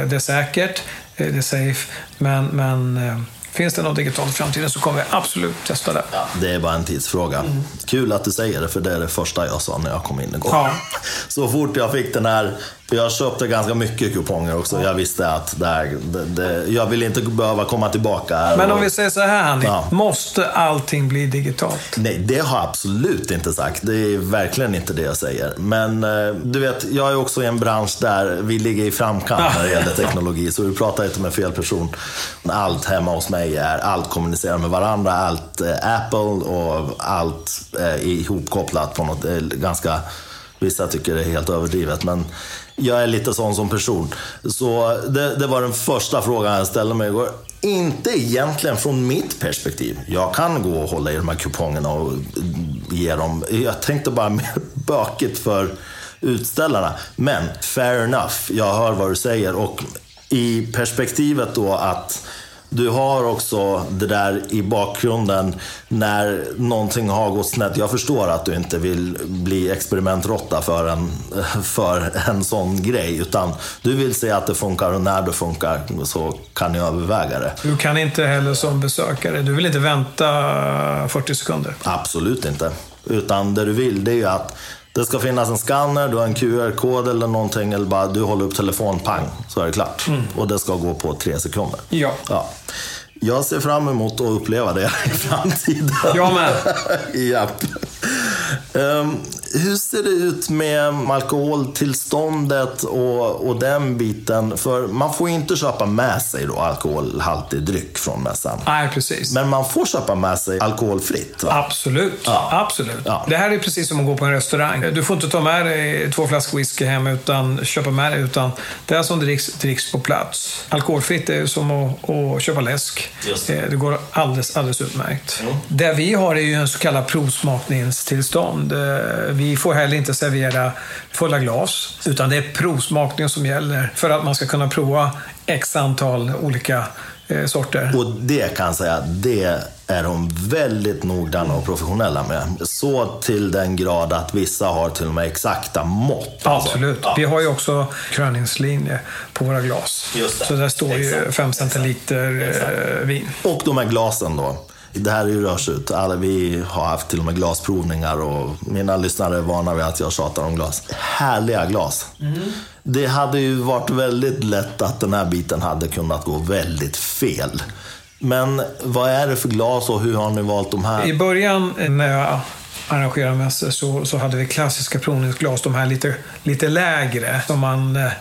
Det är säkert, det är safe, men, men eh, finns det något digitalt i framtiden så kommer vi absolut testa det. Ja, det är bara en tidsfråga. Kul att du säger det, för det är det första jag sa när jag kom in igår. Ja. Så fort jag fick den här Jag köpte ganska mycket kuponger också. Jag visste att det här, det, det, jag vill inte behöva komma tillbaka. Men om och- vi säger så här, Hanni. Ja. Måste allting bli digitalt? Nej, det har jag absolut inte sagt. Det är verkligen inte det jag säger. Men eh, du vet, jag är också i en bransch där vi ligger i framkant när det gäller teknologi. Så du pratar inte med fel person. Allt hemma hos mig är, allt kommunicerar med varandra. Allt eh, Apple och allt eh, ihopkopplat på något. Är ganska, vissa tycker det är helt överdrivet. Men jag är lite sån som person. Så det, det var den första frågan jag ställde mig igår. Inte egentligen från mitt perspektiv. Jag kan gå och hålla i de här kupongerna och ge dem. Jag tänkte bara mer bökigt för utställarna. Men fair enough, jag hör vad du säger. Och i perspektivet då att du har också det där i bakgrunden när någonting har gått snett. Jag förstår att du inte vill bli experimentrotta för en, för en sån grej. Utan du vill se att det funkar och när det funkar så kan ni överväga det. Du kan inte heller som besökare, du vill inte vänta 40 sekunder. Absolut inte. Utan det du vill det är ju att det ska finnas en skanner, du har en QR-kod eller någonting. Eller bara du håller upp telefon, pang, så är det klart. Och det ska gå på tre sekunder. Ja. Ja. Jag ser fram emot att uppleva det i framtiden. Jag med. Japp. Ehm, hur ser det ut med alkoholtillståndet och, och den biten? För man får ju inte köpa med sig då alkoholhaltig dryck från mässan. Nej, precis. Men man får köpa med sig alkoholfritt. Va? Absolut. Absolut. Ja. Det här är precis som att gå på en restaurang. Du får inte ta med dig två flaskor whisky hem utan köpa med dig, utan det är som dricks, dricks på plats. Alkoholfritt är som att, att köpa läsk. Just det. Eh, det går alldeles, alldeles utmärkt. Det vi har är ju en så kallad provsmakningstillstånd. Vi får heller inte servera fulla glas, utan det är provsmakning som gäller för att man ska kunna prova x antal olika eh, sorter. Och det kan jag säga, det är de väldigt noggranna och professionella med. Så till den grad att vissa har till och med exakta mått. alltså. Absolut. Ja. Vi har ju också kröningslinje på våra glas. Så där står ju Exakt. 5 centiliter eh, vin. Och de här glasen då. Det här är ju rörsut. Alla, vi har haft till och med glasprovningar och mina lyssnare är vana vid att jag tjatar om glas. Härliga glas. Det hade ju varit väldigt lätt att den här biten hade kunnat gå väldigt fel. Men vad är det för glas och hur har ni valt de här? I början eh, när jag arrangerade mässor så, så hade vi klassiska provningsglas, de här lite, lite lägre som man eh,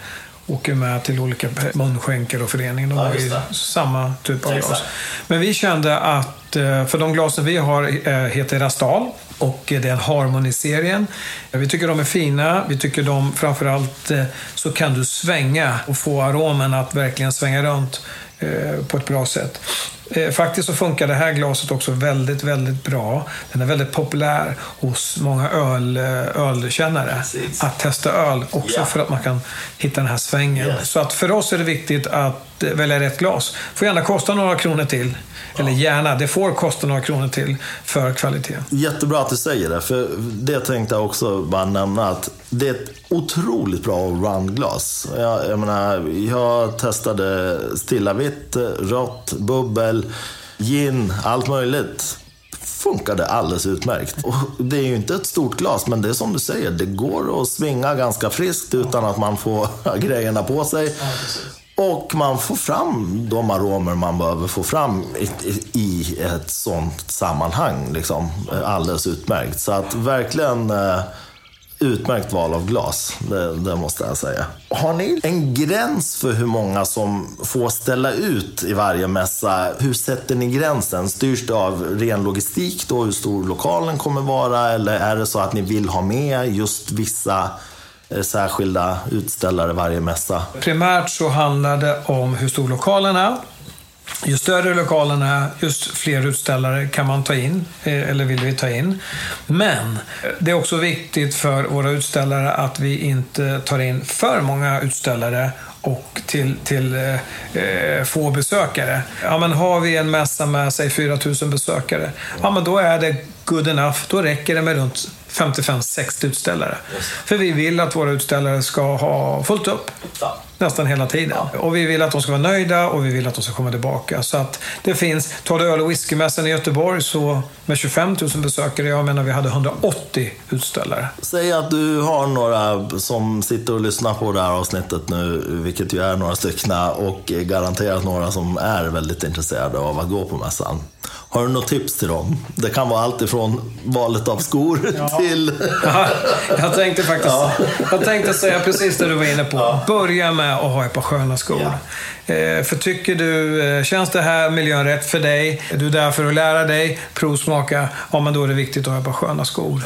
åker med till olika munskänker och föreningar. De Ja, har ju samma typ av glas. Men vi kände att, eh, för de glasen vi har eh, heter Rastal och det är Harmony-serien. Vi tycker de är fina. Vi tycker de, framförallt eh, så kan du svänga och få aromen att verkligen svänga runt på ett bra sätt. Eh, Faktiskt så funkar det här glaset också väldigt, väldigt bra. Den är väldigt populär hos många öl, eh, ölkännare. Precis. Att testa öl också Ja. för att man kan hitta den här svängen. Yes. Så att för oss är det viktigt att eh, välja rätt glas. får gärna kosta några kronor till. Eller gärna, det får kosta några kronor till för kvalitet. Jättebra att du säger det, för det tänkte jag också bara nämna att det är ett otroligt bra allround-glas. Jag, jag menar, jag testade stilla vitt, rött, bubbel, gin, allt möjligt. Funkade alldeles utmärkt. Och det är ju inte ett stort glas, men det är som du säger, det går att svinga ganska friskt utan att man får grejerna på sig. Och man får fram de aromer man behöver få fram i ett sånt sammanhang. Liksom. Alldeles utmärkt. Så att verkligen eh, utmärkt val av glas. Det, det måste jag säga. Har ni en gräns för hur många som får ställa ut i varje mässa? Hur sätter ni gränsen? Styrs det av ren logistik då? Hur stor lokalen kommer vara? Eller är det så att ni vill ha med just vissa eh, särskilda utställare varje mässa? Primärt så handlar det om hur stor lokalen är. Ju större lokalen är, just fler utställare kan man ta in, eh, eller vill vi ta in. Men det är också viktigt för våra utställare att vi inte tar in för många utställare och till, till eh, eh, få besökare. Ja, men har vi en mässa med säg 4 000 besökare, ja, men då är det good enough. Då räcker det med runt 55-60 utställare. För vi vill att våra utställare ska ha fullt upp. Ja. Nästan hela tiden. Och vi vill att de ska vara nöjda och vi vill att de ska komma tillbaka. Så att det finns, tar du öl och whiskymässan i Göteborg så med 25 000 besökare, jag menar vi hade 180 utställare. Säg att du har några som sitter och lyssnar på det här avsnittet nu, vilket ju är några stycken och garanterat några som är väldigt intresserade av att gå på mässan. Har du något tips till dem? Det kan vara allt ifrån valet av skor till... Ja, jag tänkte faktiskt jag tänkte säga precis det du var inne på. Börja med att ha ett par sköna skor. Eh, för tycker du, eh, känns det här miljön rätt för dig? Är du där för att lära dig, provsmaka? Ja, men då är det viktigt att ha ett par sköna skor.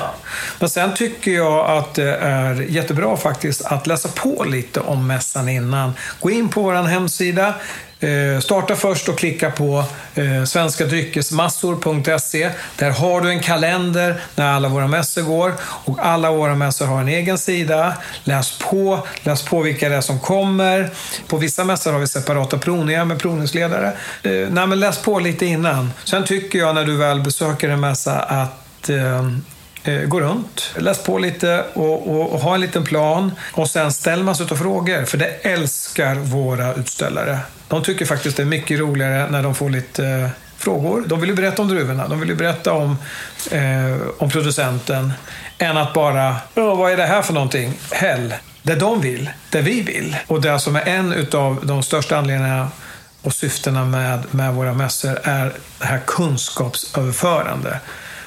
Men sen tycker jag att det är jättebra faktiskt att läsa på lite om mässan innan. Gå in på vår hemsida. Eh, starta först och klicka på eh, svenskadryckesmassor.se. Där har du en kalender när alla våra mässor går och alla våra mässor har en egen sida. Läs på, läs på vilka det är som kommer. På vissa mässor har vi separata provningar med provningsledare. Eh, nej, men läs på lite innan. Sen tycker jag när du väl besöker en mässa att gå runt, läs på lite och, och, och, ha en liten plan. Och sen ställ massor av frågor, för det älskar våra utställare. De tycker faktiskt det är mycket roligare när de får lite eh, frågor. De vill ju berätta om druvorna, de vill ju berätta om, eh, om producenten, än att bara, vad är det här för någonting? Häll. Det de vill, det vi vill. Och det som är en av de största anledningarna och syftena med, med våra mässor är det här kunskapsöverförande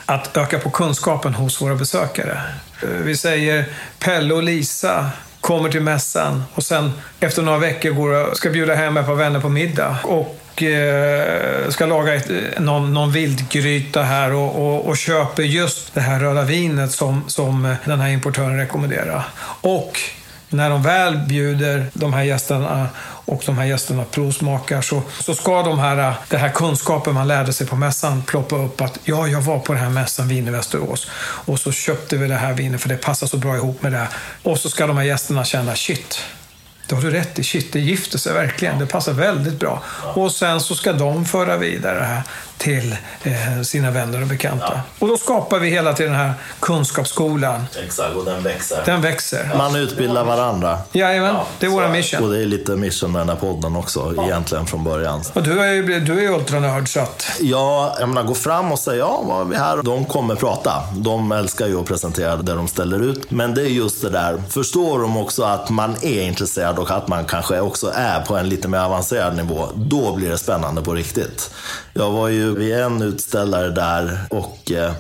att öka på kunskapen hos våra besökare. Eh, vi säger Pelle och Lisa kommer till mässan och sen efter några veckor går och ska bjuda hem ett par vänner på middag. Och eh, ska laga ett, eh, någon, någon vildgryta här och, och, och, köper just det här röda vinet som, som eh, den här importören rekommenderar. Och när de väl bjuder de här gästerna och de här gästerna provsmakar så, så ska de här, den här kunskapen man lärde sig på mässan ploppa upp att ja, jag var på den här mässan, vin i Västerås och så köpte vi det här vinet för det passar så bra ihop med det. Och så ska de här gästerna känna shit, det har du rätt i. Shit, det gifter sig verkligen. Det passar väldigt bra. Och sen så ska de föra vidare det här till eh, sina vänner och bekanta. Ja. Och då skapar vi hela tiden den här kunskapsskolan. Exakt, och den växer. Den växer. Man utbildar varandra. Jajamän, ja, det är vår mission. Och det är lite mission med den här podden också, ja. egentligen från början. Och du är ju du är ultranörd, så att... Ja, jag menar, gå fram och säga ja, vad är vi här? De kommer prata. De älskar ju att presentera det de ställer ut. Men det är just det där, förstår de också att man är intresserad och att man kanske också är på en lite mer avancerad nivå, då blir det spännande på riktigt. Jag var ju vid en utställare där och eh,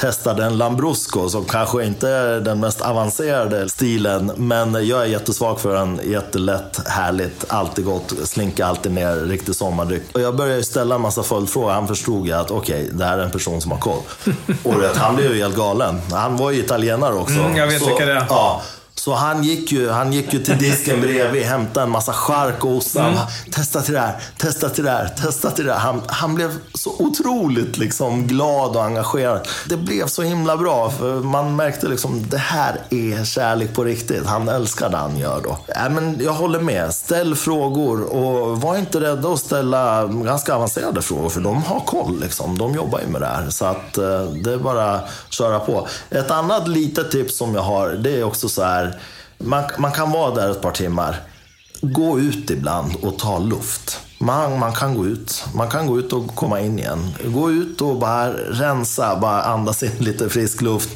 testade en Lambrusco som kanske inte är den mest avancerade stilen. Men jag är jättesvag för en jättelätt, härligt, alltid gott, slinka alltid ner, riktig sommardryck. Och jag började ställa en massa följdfrågor. Han förstod ju att okej, okay, det här är en person som har koll. Och vet, han blev ju helt galen. Han var ju italienare också. Mm, jag vet vilka det är. Ja, så han gick ju, han gick ju till disken bredvid, hämtade en massa chark och ostron. Mm. Testa till det här, testa till det här, testa till det här. Han, han blev så otroligt liksom glad och engagerad. Det blev så himla bra, för man märkte liksom det här är kärlek på riktigt. Han älskar det han gör då. Äh, men jag håller med. Ställ frågor och var inte rädda att ställa ganska avancerade frågor, för de har koll. Liksom. De jobbar ju med det här. Så att, eh, det är bara att köra på. Ett annat litet tips som jag har, det är också så här man, man kan vara där ett par timmar. Gå ut ibland och ta luft. Man, man kan gå ut. Man kan gå ut och komma in igen. Gå ut och bara rensa, bara andas in lite frisk luft.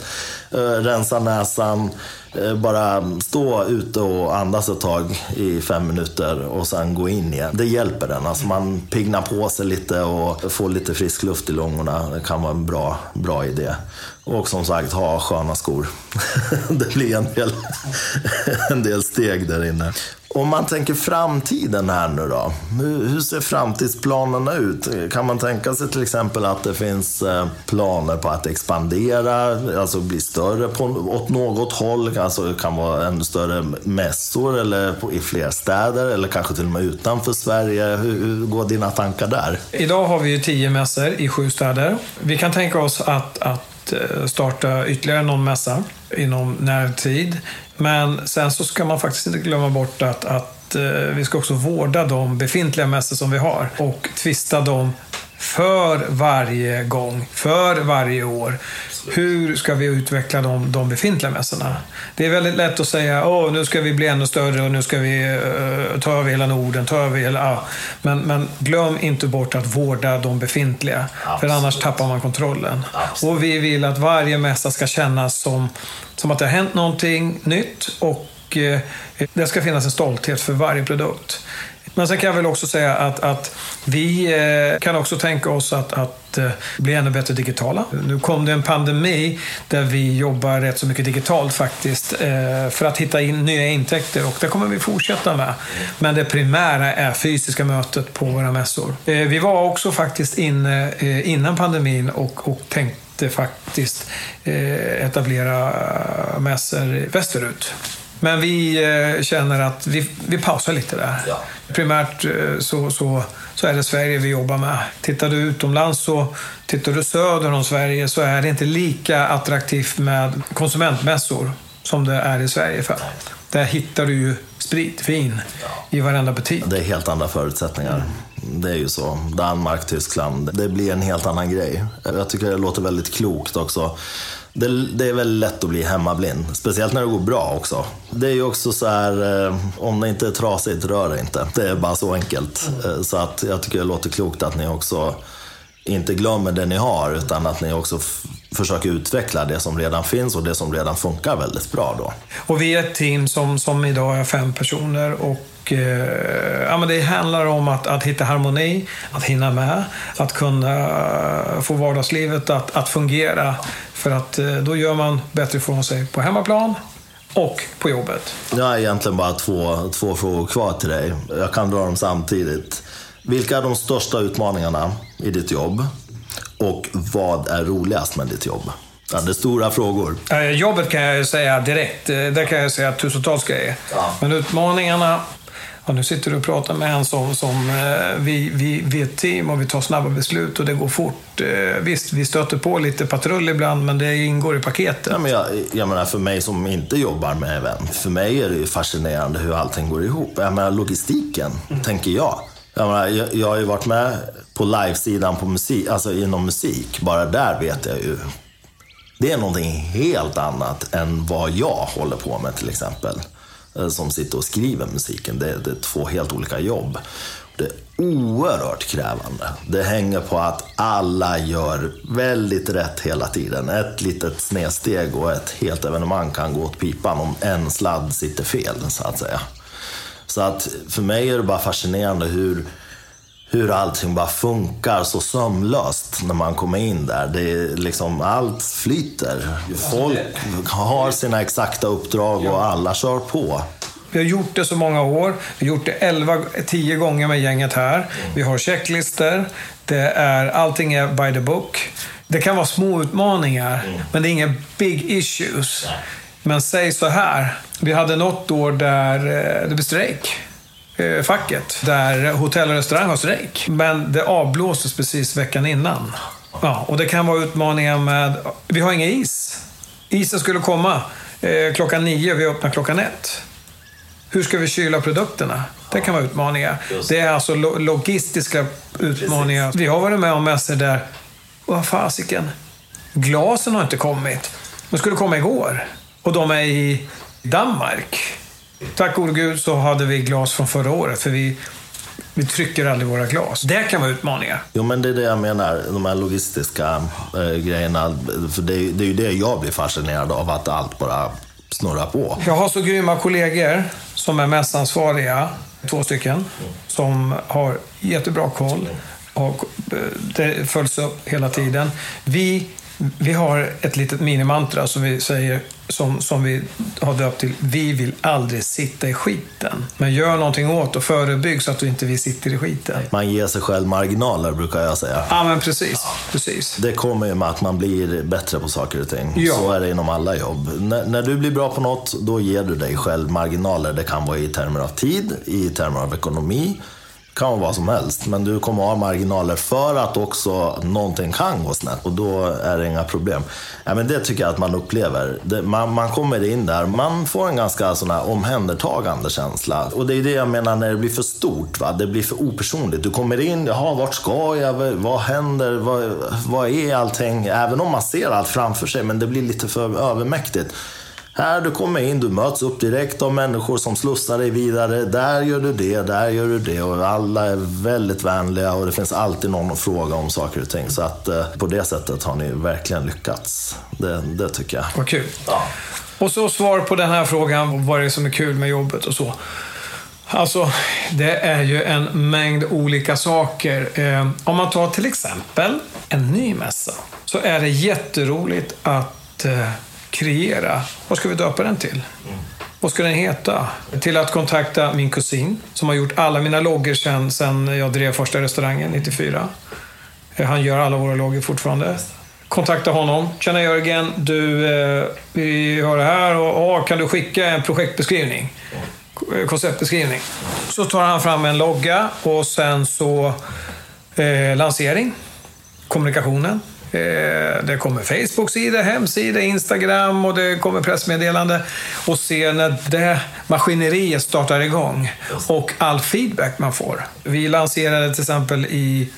Uh, rensa näsan. Eh, bara stå ute och andas ett tag i fem minuter och sen gå in igen. Det hjälper den. Alltså man pignar på sig lite och får lite frisk luft i lungorna. Det kan vara en bra, bra idé. Och som sagt, ha sköna skor. det blir en del, en del steg där inne. Om man tänker framtiden här nu då. Hur ser framtidsplanerna ut? Kan man tänka sig till exempel att det finns eh, planer på att expandera, alltså bli större på, åt något håll? Alltså det kan vara ännu större mässor eller i fler städer eller kanske till och med utanför Sverige. Hur, hur går dina tankar där? Idag har vi ju tio mässor i sju städer. Vi kan tänka oss att, att eh, starta ytterligare någon mässa inom närtid. Men sen så ska man faktiskt inte glömma bort att, att eh, vi ska också vårda de befintliga mässor som vi har och tvista dem för varje gång, för varje år. Hur ska vi utveckla de, de befintliga mässorna? Det är väldigt lätt att säga åh, nu ska vi bli ännu större och nu ska vi uh, ta över hela Norden, ta över hela... Uh. Men, men glöm inte bort att vårda de befintliga, Absolut. för annars tappar man kontrollen. Absolut. Och vi vill att varje mässa ska kännas som, som att det har hänt någonting nytt och uh, det ska finnas en stolthet för varje produkt. Men sen kan jag väl också säga att, att vi eh, kan också tänka oss att, att eh, bli ännu bättre digitala. Nu kom det en pandemi där vi jobbar rätt så mycket digitalt faktiskt eh, för att hitta in nya intäkter och det kommer vi fortsätta med. Men det primära är fysiska mötet på våra mässor. Vi var också faktiskt inne innan pandemin och, och tänkte faktiskt etablera mässor västerut. Men vi eh, känner att vi, vi pausar lite där. Ja. Primärt eh, så, så, så är det Sverige vi jobbar med. Tittar du utomlands så tittar du söder om Sverige så är det inte lika attraktivt med konsumentmässor som det är i Sverige. För. Där hittar du ju sprit, vin i varenda butik. Det är helt andra förutsättningar. Mm. Det är ju så. Danmark, Tyskland. Det blir en helt annan grej. Jag tycker det låter väldigt klokt också det, det, är väldigt lätt att bli hemmablind. Speciellt när det går bra också. Det är ju också så här, eh, om det inte är trasigt, rör det inte. Det är bara så enkelt. Mm. Så att jag tycker det låter klokt att ni också inte glömmer det ni har, utan att ni också försöker utveckla det som redan finns och det som redan funkar väldigt bra. Då. Och vi är ett team som, som idag är fem personer och eh, ja, men det handlar om att, att hitta harmoni, att hinna med, att kunna få vardagslivet att, att fungera för att eh, då gör man bättre ifrån sig på hemmaplan och på jobbet. Jag har egentligen bara två, två frågor kvar till dig. Jag kan dra dem samtidigt. Vilka är de största utmaningarna i ditt jobb? Och vad är roligast med ditt jobb? Ja, det är stora frågor. Jobbet kan jag säga direkt. Eh, där kan jag säga tusentals grejer. Ja. Men utmaningarna Ja, nu sitter du och pratar med en som, som eh, vi, vi, vi är ett team och vi tar snabba beslut och det går fort. Eh, visst, vi stöter på lite patrull ibland, men det ingår i paketet. Ja, men jag, jag menar, för mig som inte jobbar med event, för mig är det ju fascinerande hur allting går ihop. Jag menar, logistiken, mm. tänker jag. Jag, menar, jag, jag har ju varit med på livesidan på musik, alltså inom musik. Bara där vet jag ju. Det är någonting helt annat än vad jag håller på med till exempel. Eh, som sitter och skriver musiken. Det, det är två helt olika jobb. Det är oerhört krävande. Det hänger på att alla gör väldigt rätt hela tiden. Ett litet snedsteg och ett helt evenemang kan gå åt pipan om en sladd sitter fel, så att säga. Så att för mig är det bara fascinerande hur hur allting bara funkar så sömlöst när man kommer in där. Det är liksom, allt flyter. Folk har sina exakta uppdrag och alla kör på. Vi har gjort det så många år. Vi har gjort det 11, 10 gånger med gänget här. Vi har checklister. Det är, allting är by the book. Det kan vara små utmaningar, mm. men det är inga big issues. Men säg så här. Vi hade något år där eh, det blev strejk. Eh, facket där hotell och restaurang har strejk. Men det avblåstes precis veckan innan. Ja, och det kan vara utmaningar med... Vi har inga is. Isen skulle komma eh, klockan nio, vi öppnar klockan ett. Hur ska vi kyla produkterna? Det kan vara utmaningar. Det är alltså lo logistiska utmaningar. Precis. Vi har varit med om mässor där, vad fasiken, glasen har inte kommit. De skulle komma igår. Och de är i Danmark. Tack gode gud så hade vi glas från förra året, för vi, vi trycker aldrig våra glas. Det kan vara utmaningar. Jo, men det är det jag menar, de här logistiska äh, grejerna. För det, det är ju det jag blir fascinerad av, att allt bara snurrar på. Jag har så grymma kollegor som är mässansvariga, två stycken, som har jättebra koll. Och eh, det följs upp hela tiden. Vi vi har ett litet minimantra som vi säger som, som vi har döpt till Vi vill aldrig sitta i skiten. Men gör någonting åt och förebygg så att du inte vi sitter i skiten. Man ger sig själv marginaler brukar jag säga. Ja, men precis. precis. Det kommer ju med att man blir bättre på saker och ting. Ja. Så är det inom alla jobb. N när du blir bra på något, då ger du dig själv marginaler. Det kan vara i termer av tid, i termer av ekonomi kan vara vad som helst, men du kommer ha marginaler för att också någonting kan gå snett och då är det inga problem. Ja, men det tycker jag att man upplever. Det, man, man kommer in där, man får en ganska sån här omhändertagande känsla. Och det är det jag menar när det blir för stort, va? det blir för opersonligt. Du kommer in, jaha, vart ska jag? Vad händer? Vad, vad är allting? Även om man ser allt framför sig, men det blir lite för övermäktigt. Här du kommer in, du möts upp direkt av människor som slussar dig vidare. Där gör du det, där gör du det. Och alla är väldigt vänliga och det finns alltid någon att fråga om saker och ting. Så att eh, på det sättet har ni verkligen lyckats. Det, det tycker jag. Vad kul. Ja. Och så svar på den här frågan, vad är det som är kul med jobbet och så. Alltså, det är ju en mängd olika saker. Eh, om man tar till exempel en ny mässa, så är det jätteroligt att eh, kreera. Vad ska vi döpa den till? Vad ska den heta? Till att kontakta min kusin som har gjort alla mina loggor sedan, sedan jag drev första restaurangen 94. Eh, han gör alla våra loggor fortfarande. Kontakta honom. Tjena Jörgen, du, eh, vi har det här och oh, kan du skicka en projektbeskrivning? Eh, konceptbeskrivning. Så tar han fram en logga och sen så eh, lansering, kommunikationen. Eh, det kommer Facebook-sida, hemsida, Instagram och det kommer pressmeddelande. Och se när det maskineriet startar igång och all feedback man får. Vi lanserade till exempel i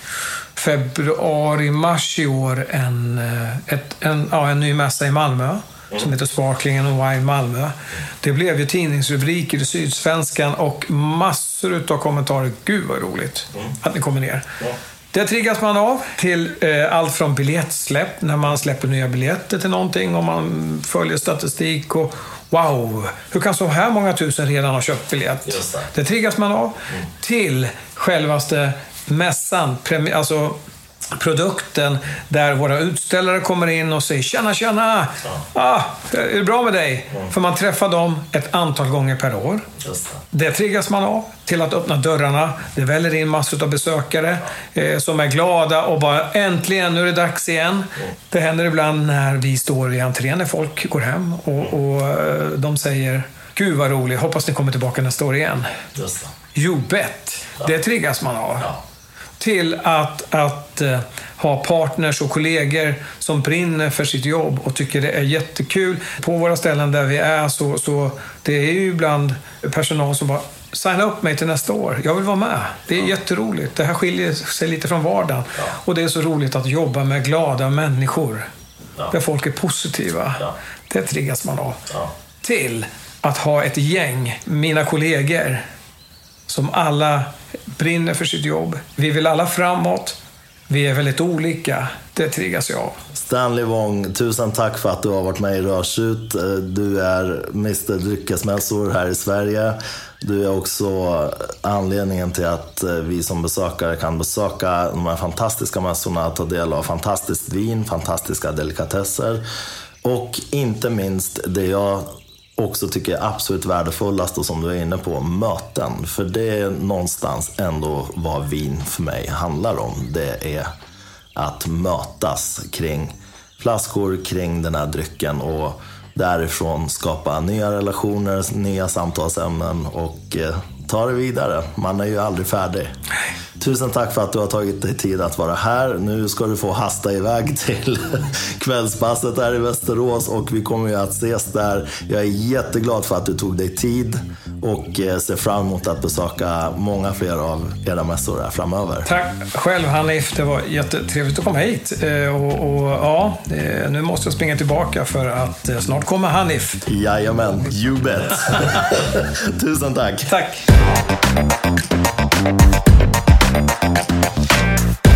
februari, mars i år en, eh, ett, en, ja, en ny mässa i Malmö som heter Sparkling and Wine Malmö. Det blev ju tidningsrubriker i Sydsvenskan och massor av kommentarer. Gud vad roligt att ni kommer ner. Det triggas man av till eh, allt från biljettsläpp, när man släpper nya biljetter till någonting och man följer statistik och Wow, hur kan så här många tusen redan ha köpt biljett? Det. det triggas man av. Mm. Till självaste mässan, alltså produkten där våra utställare kommer in och säger “Tjena, tjena! Ah, är det bra med dig?” mm. För man träffar dem ett antal gånger per år. Just det. det triggas man av till att öppna dörrarna. Det väller in massor av besökare eh, som är glada och bara “Äntligen, nu är det dags igen”. Mm. Det händer ibland när vi står i entrén när folk går hem och, och eh, de säger “Gud vad roligt, hoppas ni kommer tillbaka nästa år igen”. Just det. You bet! Ja. Det triggas man av. Ja till att, att uh, ha partners och kollegor som brinner för sitt jobb och tycker det är jättekul. På våra ställen där vi är så, så det är ju ibland personal som bara signa upp mig till nästa år. Jag vill vara med. Det är ja. jätteroligt. Det här skiljer sig lite från vardagen. Ja. Och det är så roligt att jobba med glada människor. Ja. Där folk är positiva. Ja. Det triggas man av. Till att ha ett gäng, mina kollegor, som alla brinner för sitt jobb. Vi vill alla framåt. Vi är väldigt olika. Det triggas jag av. Stanley Wong, tusen tack för att du har varit med i Rörsut. Eh, du är Mr Dryckesmässor här i Sverige. Du är också anledningen till att eh, vi som besökare kan besöka de här fantastiska mässorna, ta del av fantastiskt vin, fantastiska delikatesser och inte minst det jag också tycker är absolut värdefullast och som du är inne på, möten. För det är någonstans ändå vad vin för mig handlar om. Det är att mötas kring flaskor, kring den här drycken och därifrån skapa nya relationer, nya samtalsämnen och eh, ta det vidare. Man är ju aldrig färdig. Tusen tack för att du har tagit dig tid att vara här. Nu ska du få hasta iväg till kvällspasset här i Västerås och vi kommer ju att ses där. Jag är jätteglad för att du tog dig tid och eh, ser fram emot att besöka många fler av era mässor här framöver. Tack själv Hanif, det var jättetrevligt att komma hit. Eh, och, och ja, eh, nu måste jag springa tillbaka för att snart kommer Hanif. Jajamän, you bet. Tusen tack. Tack. Thank you.